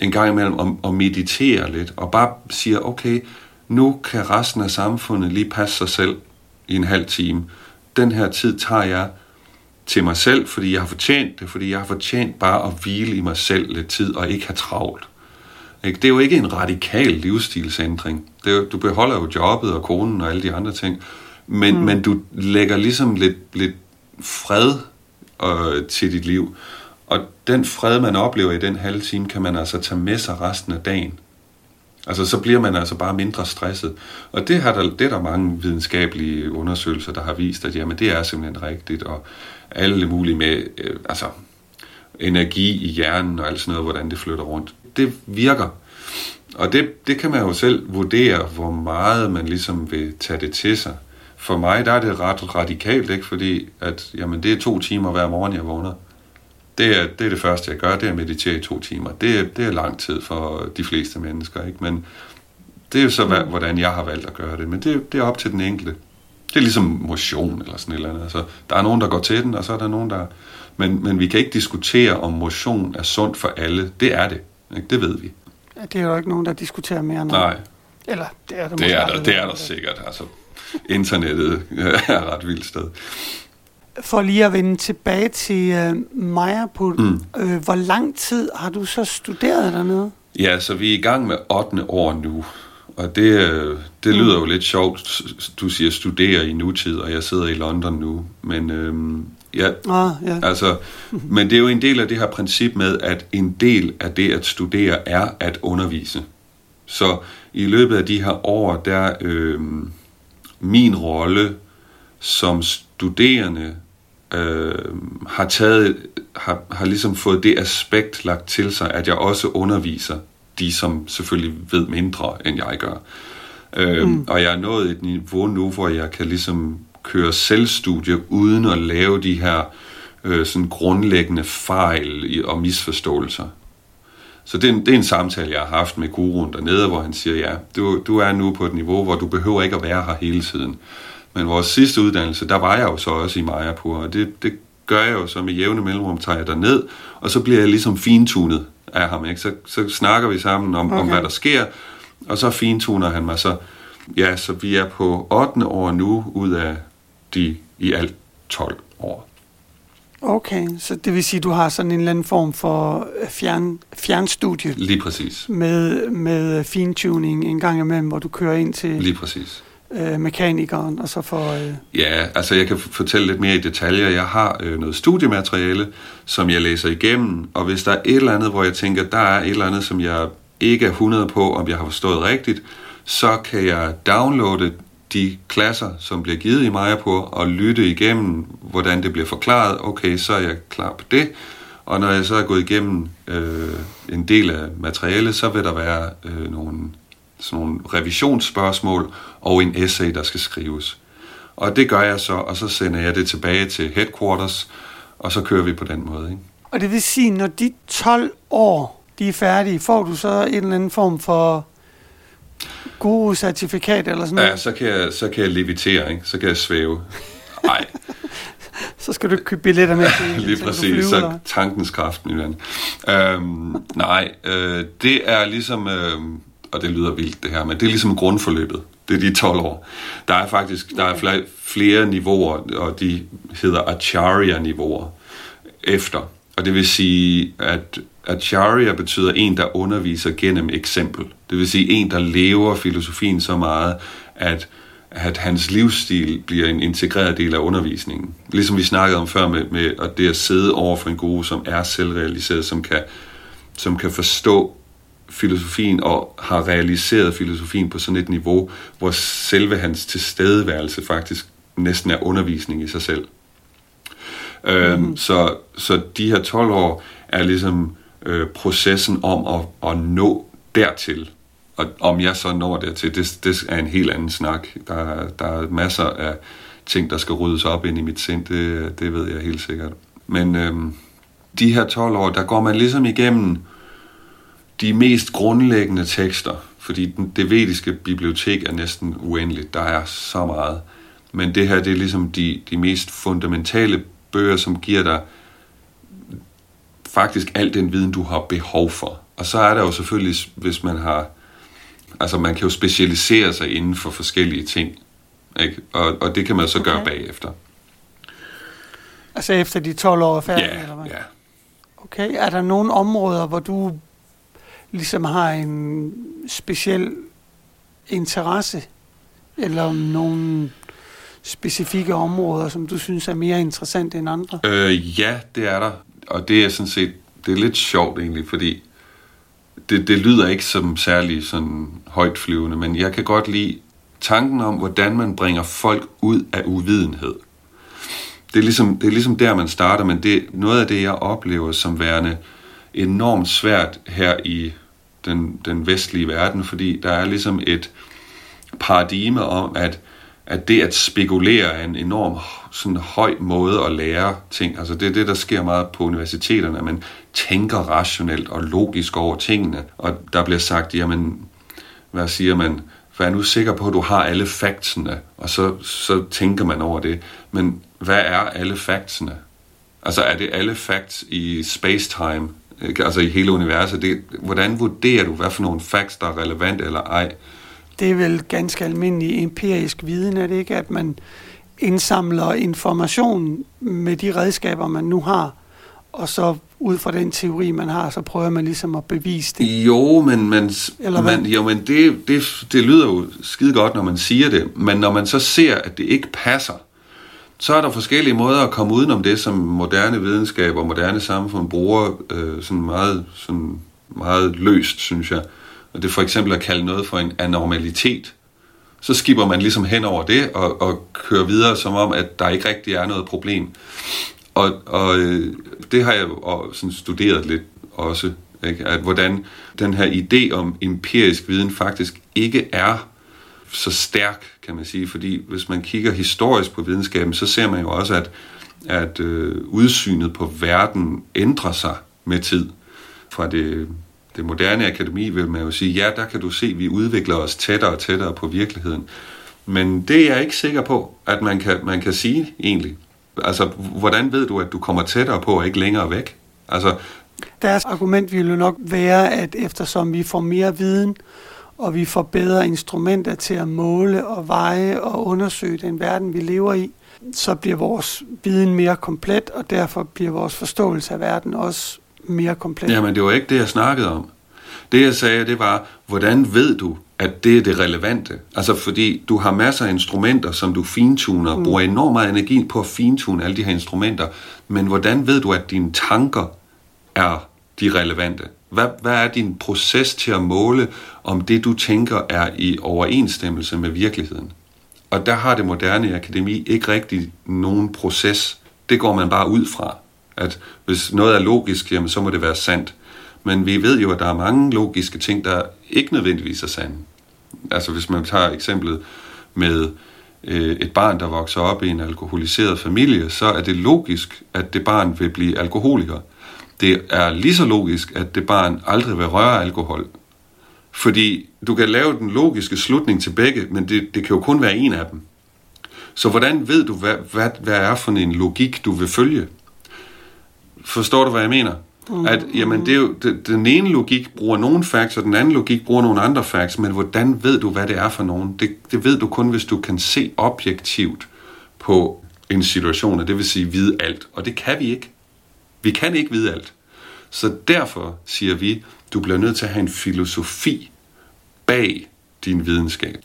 en gang imellem og, og mediterer lidt, og bare siger, okay, nu kan resten af samfundet lige passe sig selv i en halv time. Den her tid tager jeg til mig selv, fordi jeg har fortjent det, fordi jeg har fortjent bare at hvile i mig selv lidt tid og ikke have travlt. Det er jo ikke en radikal livsstilsændring. Det er jo, du beholder jo jobbet og konen og alle de andre ting, men, mm. men du lægger ligesom lidt, lidt fred øh, til dit liv. Og den fred, man oplever i den halve time, kan man altså tage med sig resten af dagen. Altså, så bliver man altså bare mindre stresset. Og det, har der, det er der mange videnskabelige undersøgelser, der har vist, at jamen, det er simpelthen rigtigt. Og alle mulige med, øh, altså, energi i hjernen og alt sådan noget, hvordan det flytter rundt. Det virker. Og det, det kan man jo selv vurdere, hvor meget man ligesom vil tage det til sig for mig der er det ret radikalt, ikke? fordi at, jamen, det er to timer hver morgen, jeg vågner. Det er, det er det første, jeg gør, det er at meditere i to timer. Det er, det er lang tid for de fleste mennesker, ikke? men det er jo så, mm. hvordan jeg har valgt at gøre det. Men det, det er op til den enkelte. Det er ligesom motion eller sådan et eller andet. Altså, der er nogen, der går til den, og så er der nogen, der... Men, men vi kan ikke diskutere, om motion er sundt for alle. Det er det. Ikke? Det ved vi. Ja, det er jo ikke nogen, der diskuterer mere end Nej. Eller det er der det er der, det er der sikkert. Altså, internettet er et ret vildt sted. For lige at vende tilbage til uh, Majapur, mm. øh, hvor lang tid har du så studeret dernede? Ja, så vi er i gang med 8. år nu, og det, øh, det lyder mm. jo lidt sjovt. Du siger studere i nutid, og jeg sidder i London nu, men øhm, ja, ah, ja. Altså, men det er jo en del af det her princip med, at en del af det at studere er at undervise. Så i løbet af de her år, der øhm, min rolle som studerende øh, har taget har, har ligesom fået det aspekt lagt til sig, at jeg også underviser de, som selvfølgelig ved mindre, end jeg gør. Øh, mm. Og jeg er nået et niveau nu, hvor jeg kan ligesom køre selvstudie uden at lave de her øh, sådan grundlæggende fejl og misforståelser. Så det er, en, det er en samtale, jeg har haft med guruen dernede, hvor han siger, ja, du, du er nu på et niveau, hvor du behøver ikke at være her hele tiden. Men vores sidste uddannelse, der var jeg jo så også i Majapur, og det, det gør jeg jo så med jævne mellemrum, tager jeg derned, og så bliver jeg ligesom fintunet af ham. Ikke? Så, så snakker vi sammen om, okay. om, hvad der sker, og så fintuner han mig så. Ja, så vi er på 8. år nu ud af de i alt 12 år. Okay, så det vil sige, at du har sådan en eller anden form for fjern, fjernstudie Lige præcis. med, med fintuning en gang imellem, hvor du kører ind til Lige præcis. øh, mekanikeren, og så får... Øh, Ja, altså jeg kan fortælle lidt mere i detaljer. Jeg har øh, noget studiemateriale, som jeg læser igennem, og hvis der er et eller andet, hvor jeg tænker, der er et eller andet, som jeg ikke er 100 på, om jeg har forstået rigtigt, så kan jeg downloade de klasser, som bliver givet i Majapur, og lytte igennem, hvordan det bliver forklaret. Okay, så er jeg klar på det. Og når jeg så er gået igennem øh, en del af materialet, så vil der være øh, nogle, sådan nogle revisionsspørgsmål og en essay, der skal skrives. Og det gør jeg så, og så sender jeg det tilbage til headquarters, og så kører vi på den måde. Ikke? og det vil sige, når de 12 år, de er færdige, får du så en eller anden form for guru-certifikat eller sådan noget? Ja, så kan jeg, så kan jeg levitere, ikke? så kan jeg svæve. Nej, Så skal du ikke købe billetter med til, lige præcis. flyver, Så tankens kraft, min ven. Øhm, nej, øh, det er ligesom, øh, og det lyder vildt det her, men det er ligesom grundforløbet. Det er de 12 år. Der er faktisk der er flere, flere niveauer, og de hedder Acharya-niveauer efter. Og det vil sige, at Acharya betyder en, der underviser gennem eksempel. Det vil sige en, der lever filosofien så meget, at at hans livsstil bliver en integreret del af undervisningen. Ligesom vi snakkede om før med, med at det at sidde over for en guru, som er selvrealiseret, som kan, som kan forstå filosofien og har realiseret filosofien på sådan et niveau, hvor selve hans tilstedeværelse faktisk næsten er undervisning i sig selv. Mm. Øhm, så, så de her 12 år er ligesom øh, processen om at, at nå dertil. Og om jeg så når dertil, det, det er en helt anden snak. Der, der er masser af ting, der skal ryddes op ind i mit sind, det, det ved jeg helt sikkert. Men øh, de her 12 år, der går man ligesom igennem de mest grundlæggende tekster, fordi den, det vediske bibliotek er næsten uendeligt. Der er så meget. Men det her, det er ligesom de, de mest fundamentale bøger, som giver dig faktisk al den viden, du har behov for. Og så er der jo selvfølgelig, hvis man har... Altså, man kan jo specialisere sig inden for forskellige ting. Ikke? Og, og det kan man så okay. gøre bagefter. Altså efter de 12 år er færdige, Ja, eller hvad? ja. Okay, er der nogle områder, hvor du ligesom har en speciel interesse, eller nogle specifikke områder, som du synes er mere interessante end andre? Øh, ja, det er der. Og det er sådan set, det er lidt sjovt egentlig, fordi det, det lyder ikke som særlig sådan højt flyvende, men jeg kan godt lide tanken om, hvordan man bringer folk ud af uvidenhed. Det er ligesom, det er ligesom der, man starter, men det er noget af det, jeg oplever som værende enormt svært her i den, den vestlige verden, fordi der er ligesom et paradigme om, at, at det at spekulere er en enorm sådan høj måde at lære ting. Altså det er det, der sker meget på universiteterne, at man tænker rationelt og logisk over tingene, og der bliver sagt, jamen, hvad siger man, vær nu sikker på, at du har alle factsene, og så, så tænker man over det. Men hvad er alle factsene? Altså er det alle facts i spacetime, altså i hele universet? Det, hvordan vurderer du, hvad for nogle facts, der er relevant eller ej? Det er vel ganske almindelig empirisk viden, er det ikke, at man indsamler information med de redskaber, man nu har, og så ud fra den teori, man har, så prøver man ligesom at bevise det. Jo, men, men, Eller hvad? men, jo, men det, det, det lyder jo skide godt, når man siger det. Men når man så ser, at det ikke passer, så er der forskellige måder at komme udenom det, som moderne videnskab og moderne samfund bruger øh, sådan meget, sådan meget løst, synes jeg. Og det er for eksempel at kalde noget for en anormalitet. Så skipper man ligesom hen over det og, og kører videre, som om, at der ikke rigtig er noget problem. Og, og øh, det har jeg jo sådan studeret lidt også, ikke? at hvordan den her idé om empirisk viden faktisk ikke er så stærk, kan man sige, fordi hvis man kigger historisk på videnskaben, så ser man jo også, at, at øh, udsynet på verden ændrer sig med tid. Fra det, det moderne akademi vil man jo sige, ja, der kan du se, at vi udvikler os tættere og tættere på virkeligheden. Men det er jeg ikke sikker på, at man kan, man kan sige egentlig. Altså, hvordan ved du, at du kommer tættere på og ikke længere væk? Altså, Deres argument ville jo nok være, at eftersom vi får mere viden, og vi får bedre instrumenter til at måle og veje og undersøge den verden, vi lever i, så bliver vores viden mere komplet, og derfor bliver vores forståelse af verden også mere komplet. Jamen, det var ikke det, jeg snakkede om. Det, jeg sagde, det var, hvordan ved du, at det er det relevante? Altså, fordi du har masser af instrumenter, som du fintuner, mm. bruger enormt meget energi på at fintune alle de her instrumenter, men hvordan ved du, at dine tanker er de relevante? Hvad, hvad er din proces til at måle, om det, du tænker, er i overensstemmelse med virkeligheden? Og der har det moderne akademi ikke rigtig nogen proces. Det går man bare ud fra. At hvis noget er logisk, jamen, så må det være sandt. Men vi ved jo, at der er mange logiske ting, der ikke nødvendigvis er sande. Altså hvis man tager eksemplet med øh, et barn, der vokser op i en alkoholiseret familie, så er det logisk, at det barn vil blive alkoholiker. Det er lige så logisk, at det barn aldrig vil røre alkohol. Fordi du kan lave den logiske slutning til begge, men det, det kan jo kun være en af dem. Så hvordan ved du, hvad, hvad, hvad er for en logik, du vil følge? Forstår du, hvad jeg mener? At, jamen, det er jo, det, den ene logik bruger nogle facts, og den anden logik bruger nogle andre facts, men hvordan ved du, hvad det er for nogen? Det, det ved du kun, hvis du kan se objektivt på en situation, og det vil sige vide alt. Og det kan vi ikke. Vi kan ikke vide alt. Så derfor siger vi, du bliver nødt til at have en filosofi bag din videnskab.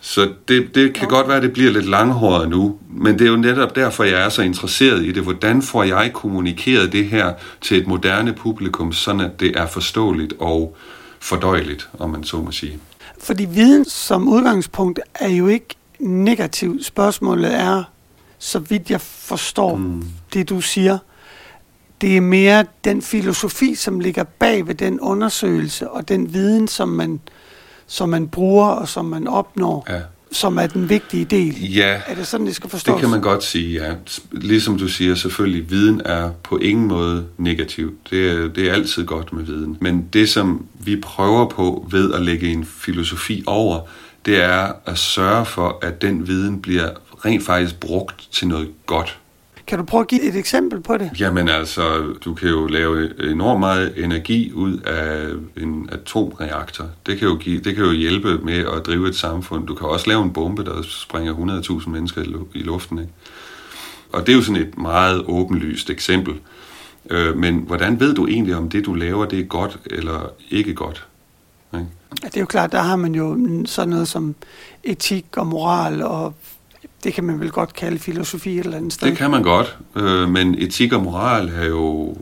Så det, det kan godt være, at det bliver lidt langhåret nu, men det er jo netop derfor, jeg er så interesseret i det. Hvordan får jeg kommunikeret det her til et moderne publikum, sådan at det er forståeligt og fordøjeligt, om man så må sige. Fordi viden som udgangspunkt er jo ikke negativ. Spørgsmålet er, så vidt jeg forstår mm. det, du siger, det er mere den filosofi, som ligger bag ved den undersøgelse og den viden, som man, som man bruger og som man opnår, ja. som er den vigtige del. Ja, er det sådan, det skal forstås? det kan man godt sige, ja. Ligesom du siger, selvfølgelig, viden er på ingen måde negativ. Det er, det er altid godt med viden. Men det, som vi prøver på ved at lægge en filosofi over, det er at sørge for, at den viden bliver rent faktisk brugt til noget godt. Kan du prøve at give et eksempel på det? Jamen altså, du kan jo lave enormt meget energi ud af en atomreaktor. Det kan jo, give, det kan jo hjælpe med at drive et samfund. Du kan også lave en bombe, der springer 100.000 mennesker i luften. Ikke? Og det er jo sådan et meget åbenlyst eksempel. Øh, men hvordan ved du egentlig, om det, du laver, det er godt eller ikke godt? Ikke? Ja, det er jo klart, der har man jo sådan noget som etik og moral og det kan man vel godt kalde filosofi et eller andet sted. Det kan man godt, øh, men etik og moral er jo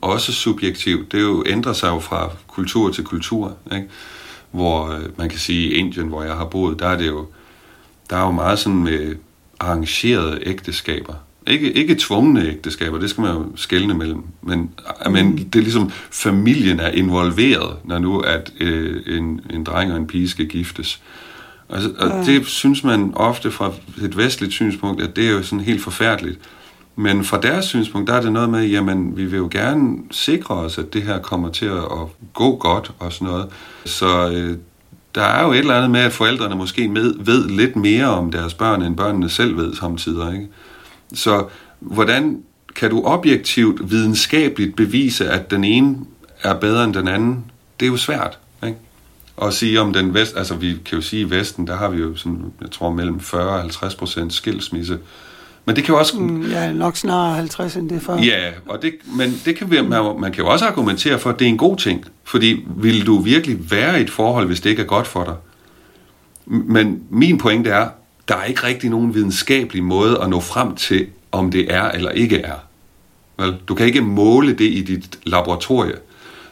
også subjektivt. Det jo ændrer sig jo fra kultur til kultur. Ikke? Hvor øh, man kan sige, i Indien, hvor jeg har boet, der er det jo, der er jo meget sådan med arrangerede ægteskaber. Ikke, ikke tvungne ægteskaber, det skal man jo skelne mellem, men, mm. men det er ligesom, familien er involveret, når nu at øh, en, en dreng og en pige skal giftes. Og, og ja. det synes man ofte fra et vestligt synspunkt, at det er jo sådan helt forfærdeligt. Men fra deres synspunkt, der er det noget med, jamen, vi vil jo gerne sikre os, at det her kommer til at, at gå godt og sådan noget. Så øh, der er jo et eller andet med, at forældrene måske med, ved lidt mere om deres børn, end børnene selv ved samtidig. Ikke? Så hvordan kan du objektivt videnskabeligt bevise, at den ene er bedre end den anden? Det er jo svært. Og sige om den vest, altså vi kan jo sige i Vesten, der har vi jo sådan, jeg tror mellem 40 og 50 procent skilsmisse. Men det kan jo også... Mm, ja, nok snarere 50 end det før. Ja, og det, men det kan vi, man, man kan jo også argumentere for, at det er en god ting. Fordi vil du virkelig være i et forhold, hvis det ikke er godt for dig? Men min pointe er, der er ikke rigtig nogen videnskabelig måde at nå frem til, om det er eller ikke er. Vel? Du kan ikke måle det i dit laboratorie.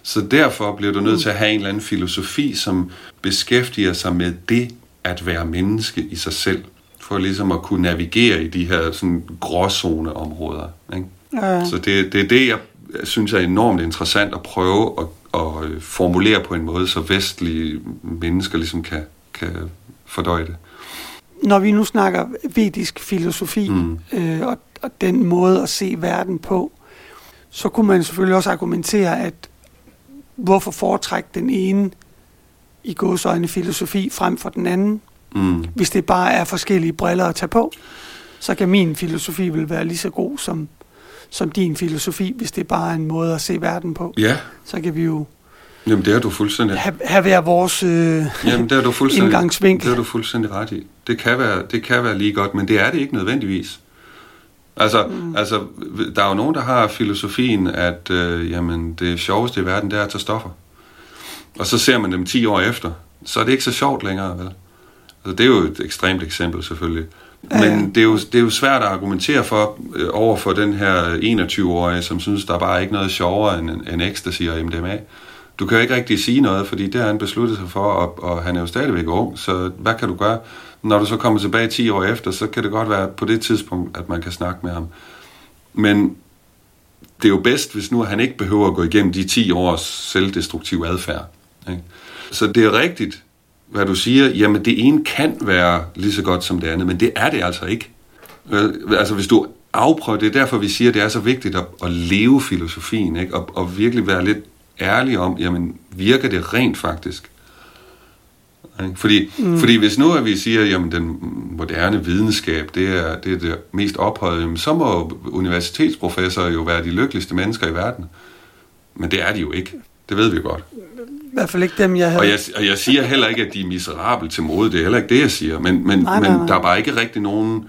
Så derfor bliver du nødt mm. til at have en eller anden filosofi, som beskæftiger sig med det at være menneske i sig selv, for ligesom at kunne navigere i de her sådan gråzoneområder. Ikke? Ja. Så det, det er det, jeg synes er enormt interessant at prøve at, at øh, formulere på en måde, så vestlige mennesker ligesom kan, kan fordøje det. Når vi nu snakker vedisk filosofi mm. øh, og, og den måde at se verden på, så kunne man selvfølgelig også argumentere, at hvorfor foretrække den ene i godsøjne filosofi frem for den anden, mm. hvis det bare er forskellige briller at tage på. Så kan min filosofi vel være lige så god som, som din filosofi, hvis det bare er en måde at se verden på. Ja. Så kan vi jo Jamen, det er du fuldstændig... have, have være vores øh, Jamen, det er du fuldstændig, indgangsvinkel. Det er du fuldstændig ret i. Det kan, være, det kan være lige godt, men det er det ikke nødvendigvis. Altså, mm. altså der er jo nogen, der har filosofien, at øh, jamen, det sjoveste i verden, det er at tage stoffer. Og så ser man dem 10 år efter, så er det ikke så sjovt længere, vel? Altså, det er jo et ekstremt eksempel, selvfølgelig. Men Ja, det er, jo, det er jo svært at argumentere for øh, over for den her 21-årige, som synes, der er bare ikke noget sjovere end, end ecstasy og MDMA. Du kan jo ikke rigtig sige noget, fordi det har han besluttet sig for, og, og han er jo stadigvæk ung, så hvad kan du gøre? Når du så kommer tilbage 10 år efter, så kan det godt være på det tidspunkt, at man kan snakke med ham. Men det er jo bedst, hvis nu han ikke behøver at gå igennem de 10 års selvdestruktiv adfærd. Ikke? Så det er rigtigt, hvad du siger. Jamen, det ene kan være lige så godt som det andet, men det er det altså ikke. Øh, altså, hvis du afprøver, det er derfor, vi siger, at det er så vigtigt at, at leve filosofien, ikke? Og, og virkelig være lidt ærlig om, jamen, virker det rent faktisk? Fordi, mm. fordi hvis nu at vi siger, jamen den moderne videnskab, det er det, er det mest ophøjede, jamen, så må universitetsprofessorer jo være de lykkeligste mennesker i verden. Men det er de jo ikke. Det ved vi godt. I hvert fald ikke dem, jeg havde. Og jeg, og jeg siger heller ikke, at de er miserable til mode. Det er heller ikke det, jeg siger. Men, men, Nej, nej, men nej. der er bare ikke rigtig nogen,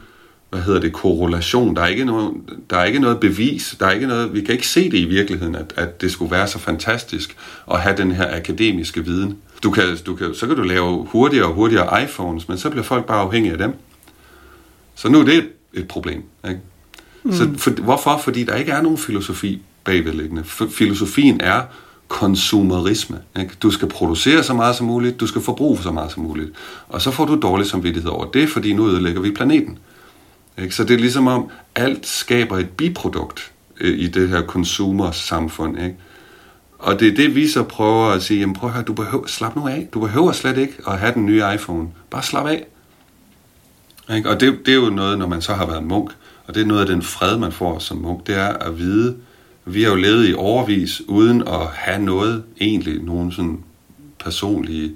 hvad hedder det, korrelation. Der er ikke, nogen, der er ikke noget bevis. Der er ikke noget, vi kan ikke se det i virkeligheden, at, at det skulle være så fantastisk at have den her akademiske viden. Du kan, du kan, så kan du lave hurtigere og hurtigere iPhones, men så bliver folk bare afhængige af dem. Så nu er det et, problem. Ikke? Mm. Så for, hvorfor? Fordi der ikke er nogen filosofi bagvedliggende. Filosofien er konsumerisme. Ikke? Du skal producere så meget som muligt, du skal forbruge så meget som muligt. Og så får du dårlig samvittighed over det, fordi nu ødelægger vi planeten. Ikke? Så det er ligesom om, alt skaber et biprodukt øh, i det her konsumersamfund. Ikke? Og det er det, vi så prøver at sige, jamen prøv at høre, du behøver, slap nu af. Du behøver slet ikke at have den nye iPhone. Bare slap af. Ikke? Og det, det er jo noget, når man så har været munk, og det er noget af den fred, man får som munk, det er at vide, vi har jo levet i overvis uden at have noget, egentlig nogen sådan personlige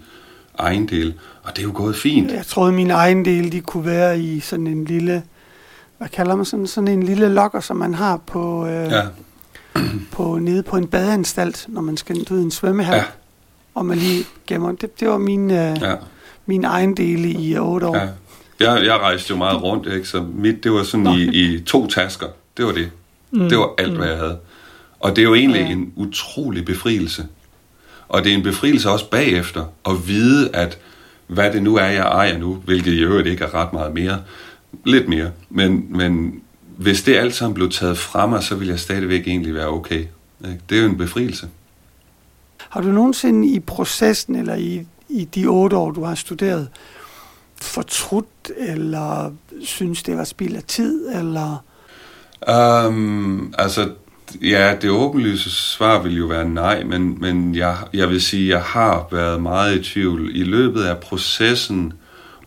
ejendel, og det er jo gået fint. Jeg troede, min egen del, de kunne være i sådan en lille, hvad kalder man sådan, sådan en lille lokker, som man har på, øh, Ja, på nede på en badeanstalt, når man skal ud i en svømmehal, Ja. og man lige gemmer. Det, det var min, øh, ja. min egen del i øh, otte år. ja. Jeg, jeg rejste jo meget rundt, ikke? så mit, det var sådan i, i to tasker. Det var det. Mm. Det var alt, hvad jeg havde. Og det er jo egentlig Ja. en utrolig befrielse. Og det er en befrielse også bagefter, at vide, at hvad det nu er, jeg ejer nu, hvilket i øvrigt ikke er ret meget mere, lidt mere, men, men hvis det alt sammen blev taget fra mig, så ville jeg stadigvæk egentlig være okay. Det er jo en befrielse. Har du nogensinde i processen, eller i, i de otte år, du har studeret, fortrudt, eller synes, det var spild af tid, eller... Um, altså, ja, det åbenlyse svar vil jo være nej, men, men jeg, jeg vil sige, jeg har været meget i tvivl. I løbet af processen,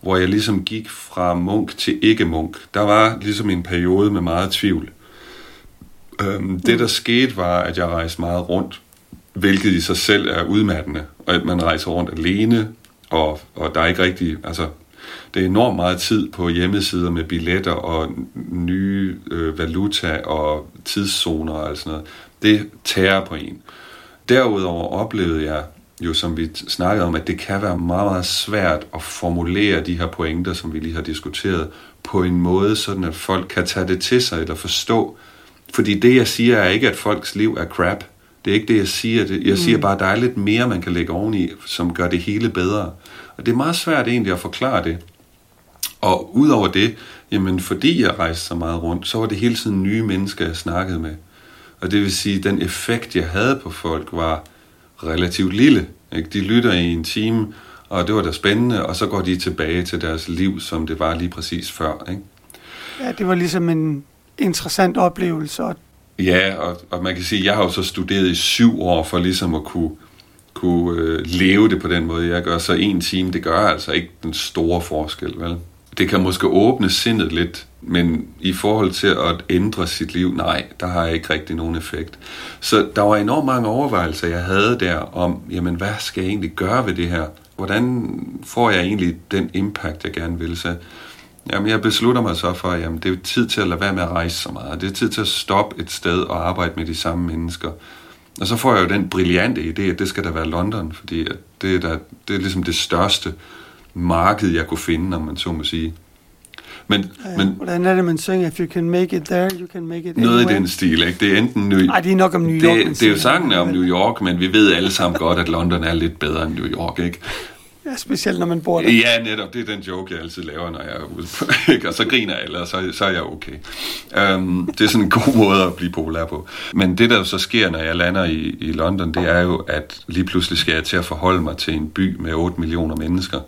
hvor jeg ligesom gik fra munk til ikke-munk, der var ligesom en periode med meget tvivl. Um, det, der skete, var, at jeg rejste meget rundt, hvilket i sig selv er udmattende. Og at man rejser rundt alene, og, og der er ikke rigtig... Altså, det er enormt meget tid på hjemmesider med billetter og nye øh, valuta og tidszoner og sådan noget. Det tærer på en. Derudover oplevede jeg jo, som vi snakkede om, at det kan være meget, meget svært at formulere de her pointer, som vi lige har diskuteret, på en måde, sådan at folk kan tage det til sig eller forstå. Fordi det, jeg siger, er ikke, at folks liv er crap. Det er ikke det, jeg siger. Jeg siger bare, at der er lidt mere, man kan lægge oveni, som gør det hele bedre. Og det er meget svært egentlig at forklare det. Og udover det, jamen fordi jeg rejste så meget rundt, så var det hele tiden nye mennesker, jeg snakkede med. Og det vil sige, at den effekt, jeg havde på folk, var relativt lille. Ikke? De lytter i en time, og det var da spændende, og så går de tilbage til deres liv, som det var lige præcis før. Ikke? Ja, det var ligesom en interessant oplevelse, og Ja, og, og man kan sige, at jeg har jo så studeret i syv år for ligesom at kunne, kunne øh, leve det på den måde, jeg gør. Så en time, det gør altså ikke den store forskel, vel? Det kan måske åbne sindet lidt, men i forhold til at ændre sit liv, nej, der har jeg ikke rigtig nogen effekt. Så der var enormt mange overvejelser, jeg havde der om, jamen hvad skal jeg egentlig gøre ved det her? Hvordan får jeg egentlig den impact, jeg gerne vil? Så Jamen, jeg beslutter mig så for, at jamen, det er tid til at lade være med at rejse så meget. Det er tid til at stoppe et sted og arbejde med de samme mennesker. Og så får jeg jo den brillante idé, at det skal da være London, fordi at det, er der, det er ligesom det største marked, jeg kunne finde, om man så må sige. Men, Ja, men Hvordan er det, man synger? If you can make it there, you can make it noget i anywhere. den stil, ikke? Det er enten New, Nej, det er nok om New York. det, det er jo sangen om New York, men vi ved alle sammen godt, at London er lidt bedre end New York, ikke? Ja, specielt når man bor der. Ja, netop. Det er den joke, jeg altid laver, når jeg er ude på, ikke? Og så griner alle, og så, så er jeg okay. Um, det er sådan en god måde at blive populær på. Men det, der jo så sker, når jeg lander i, i London, det er jo, at lige pludselig skal jeg til at forholde mig til en by med 8 millioner mennesker.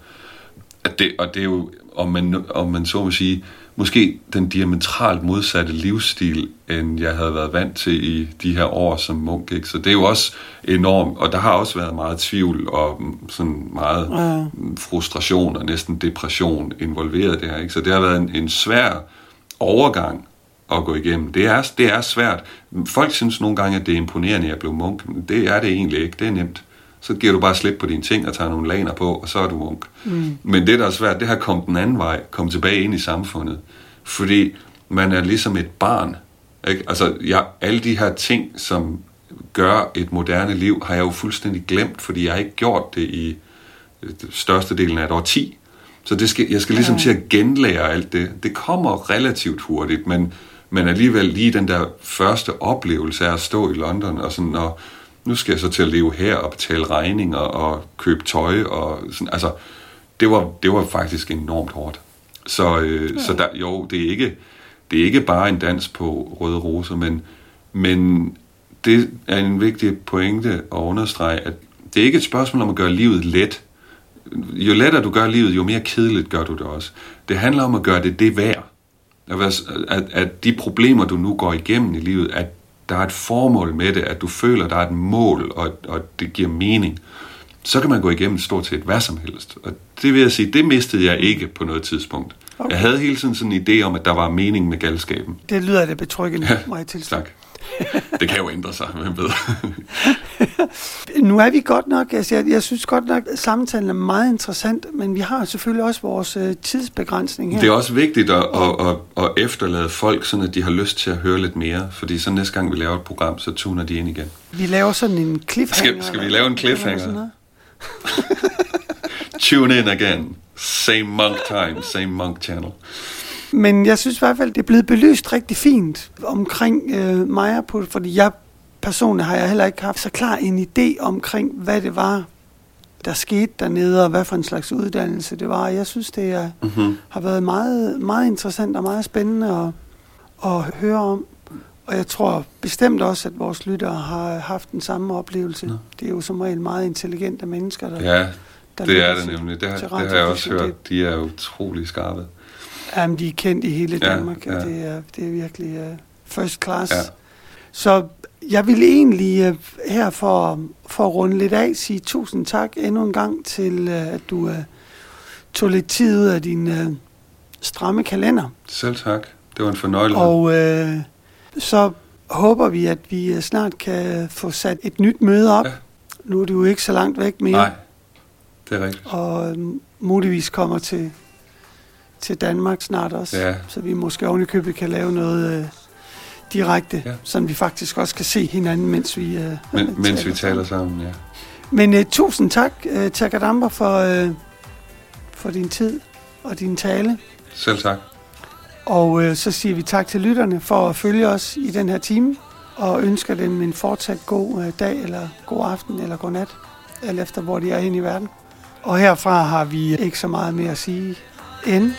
At det, og det er jo, om man, om man så må sige, måske den diametralt modsatte livsstil, end jeg havde været vant til i de her år som munk. Ikke? Så det er jo også enormt, og der har også været meget tvivl og sådan meget Ja. frustration og næsten depression involveret her. Ikke? Så det har været en, en svær overgang at gå igennem. Det er, det er svært. Folk synes nogle gange, at det er imponerende at blive munk. Men det er det egentlig ikke. Det er nemt. Så giver du bare slip på dine ting og tager nogle laner på, og så er du munk. Mm. Men det, der er svært, det har kommet den anden vej. Komme tilbage ind i samfundet. Fordi man er ligesom et barn. Ikke? Altså, jeg, alle de her ting, som gør et moderne liv, har jeg jo fuldstændig glemt, fordi jeg har ikke gjort det i størstedelen af et årti. Så det skal, jeg skal ligesom til at genlære alt det. Det kommer relativt hurtigt, men, men alligevel lige den der første oplevelse af at stå i London, og sådan, og nu skal jeg så til at leve her og betale regninger og købe tøj, og sådan, altså, det var, det var faktisk enormt hårdt. Så, øh, ja. så der, jo, det er, ikke, det er ikke bare en dans på røde roser, men, men det er en vigtig pointe at understrege, at det er ikke et spørgsmål om at gøre livet let. Jo lettere du gør livet, jo mere kedeligt gør du det også. Det handler om at gøre det det værd. At, at de problemer, du nu går igennem i livet, at der er et formål med det, at du føler, der er et mål, og, og det giver mening. Så kan man gå igennem stort set hvad som helst. Og det vil jeg sige, det mistede jeg ikke på noget tidspunkt. Okay. Jeg havde hele tiden sådan en idé om, at der var mening med galskaben. Det lyder da betryggende, Ja, jeg tilstå. Tak. Det kan jo ændre sig, hvem ved. Nu er vi godt nok, altså jeg, jeg synes godt nok, at samtalen er meget interessant, men vi har selvfølgelig også vores øh, tidsbegrænsning her. Det er også vigtigt at, at, at, at efterlade folk, sådan at de har lyst til at høre lidt mere. Fordi så næste gang vi laver et program, så tuner de ind igen. Vi laver sådan en cliffhanger. Skal- skal vi lave en cliffhanger? Tune in again. Same monk time, same monk channel. Men jeg synes i hvert fald, det er blevet belyst rigtig fint omkring øh, mig, på, fordi jeg personligt har jeg heller ikke haft så klar en idé omkring, hvad det var, der skete dernede, og hvad for en slags uddannelse det var. Jeg synes, det er, Mm-hmm. har været meget, meget interessant og meget spændende at, at høre om. Og jeg tror bestemt også, at vores lyttere har haft den samme oplevelse. Nå. Det er jo som regel meget intelligente mennesker, der, Ja, der det er det nemlig. Det har, det har jeg også hørt. De er utrolig skarpe. Jamen, de er kendt i hele Danmark, ja, ja. Det, er, det er virkelig uh, first class. Ja. Så jeg vil egentlig uh, her for, for at runde lidt af sige tusind tak endnu en gang til, uh, at du uh, tog lidt tid ud af din uh, stramme kalender. Selv tak. Det var en fornøjelse. Og uh, så håber vi, at vi snart kan få sat et nyt møde op. Ja. Nu er det jo ikke så langt væk mere. Nej, det er rigtigt. og muligvis kommer til, til Danmark snart også. Ja. Så vi måske ovenikøbet kan lave noget øh, direkte, Ja. så vi faktisk også kan se hinanden, mens vi, øh, Men, mens vi taler sammen, ja. Men øh, tusind tak, øh, Takadamba, for, øh, for din tid og din tale. Selv tak. Og øh, så siger vi tak til lytterne for at følge os i den her time, og ønsker dem en fortsat god øh, dag, eller god aften, eller god nat, alt efter hvor de er inde i verden. Og herfra har vi ikke så meget mere at sige end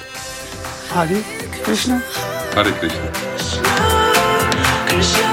Hare Krishna. Hare Krishna. Krishna, Krishna.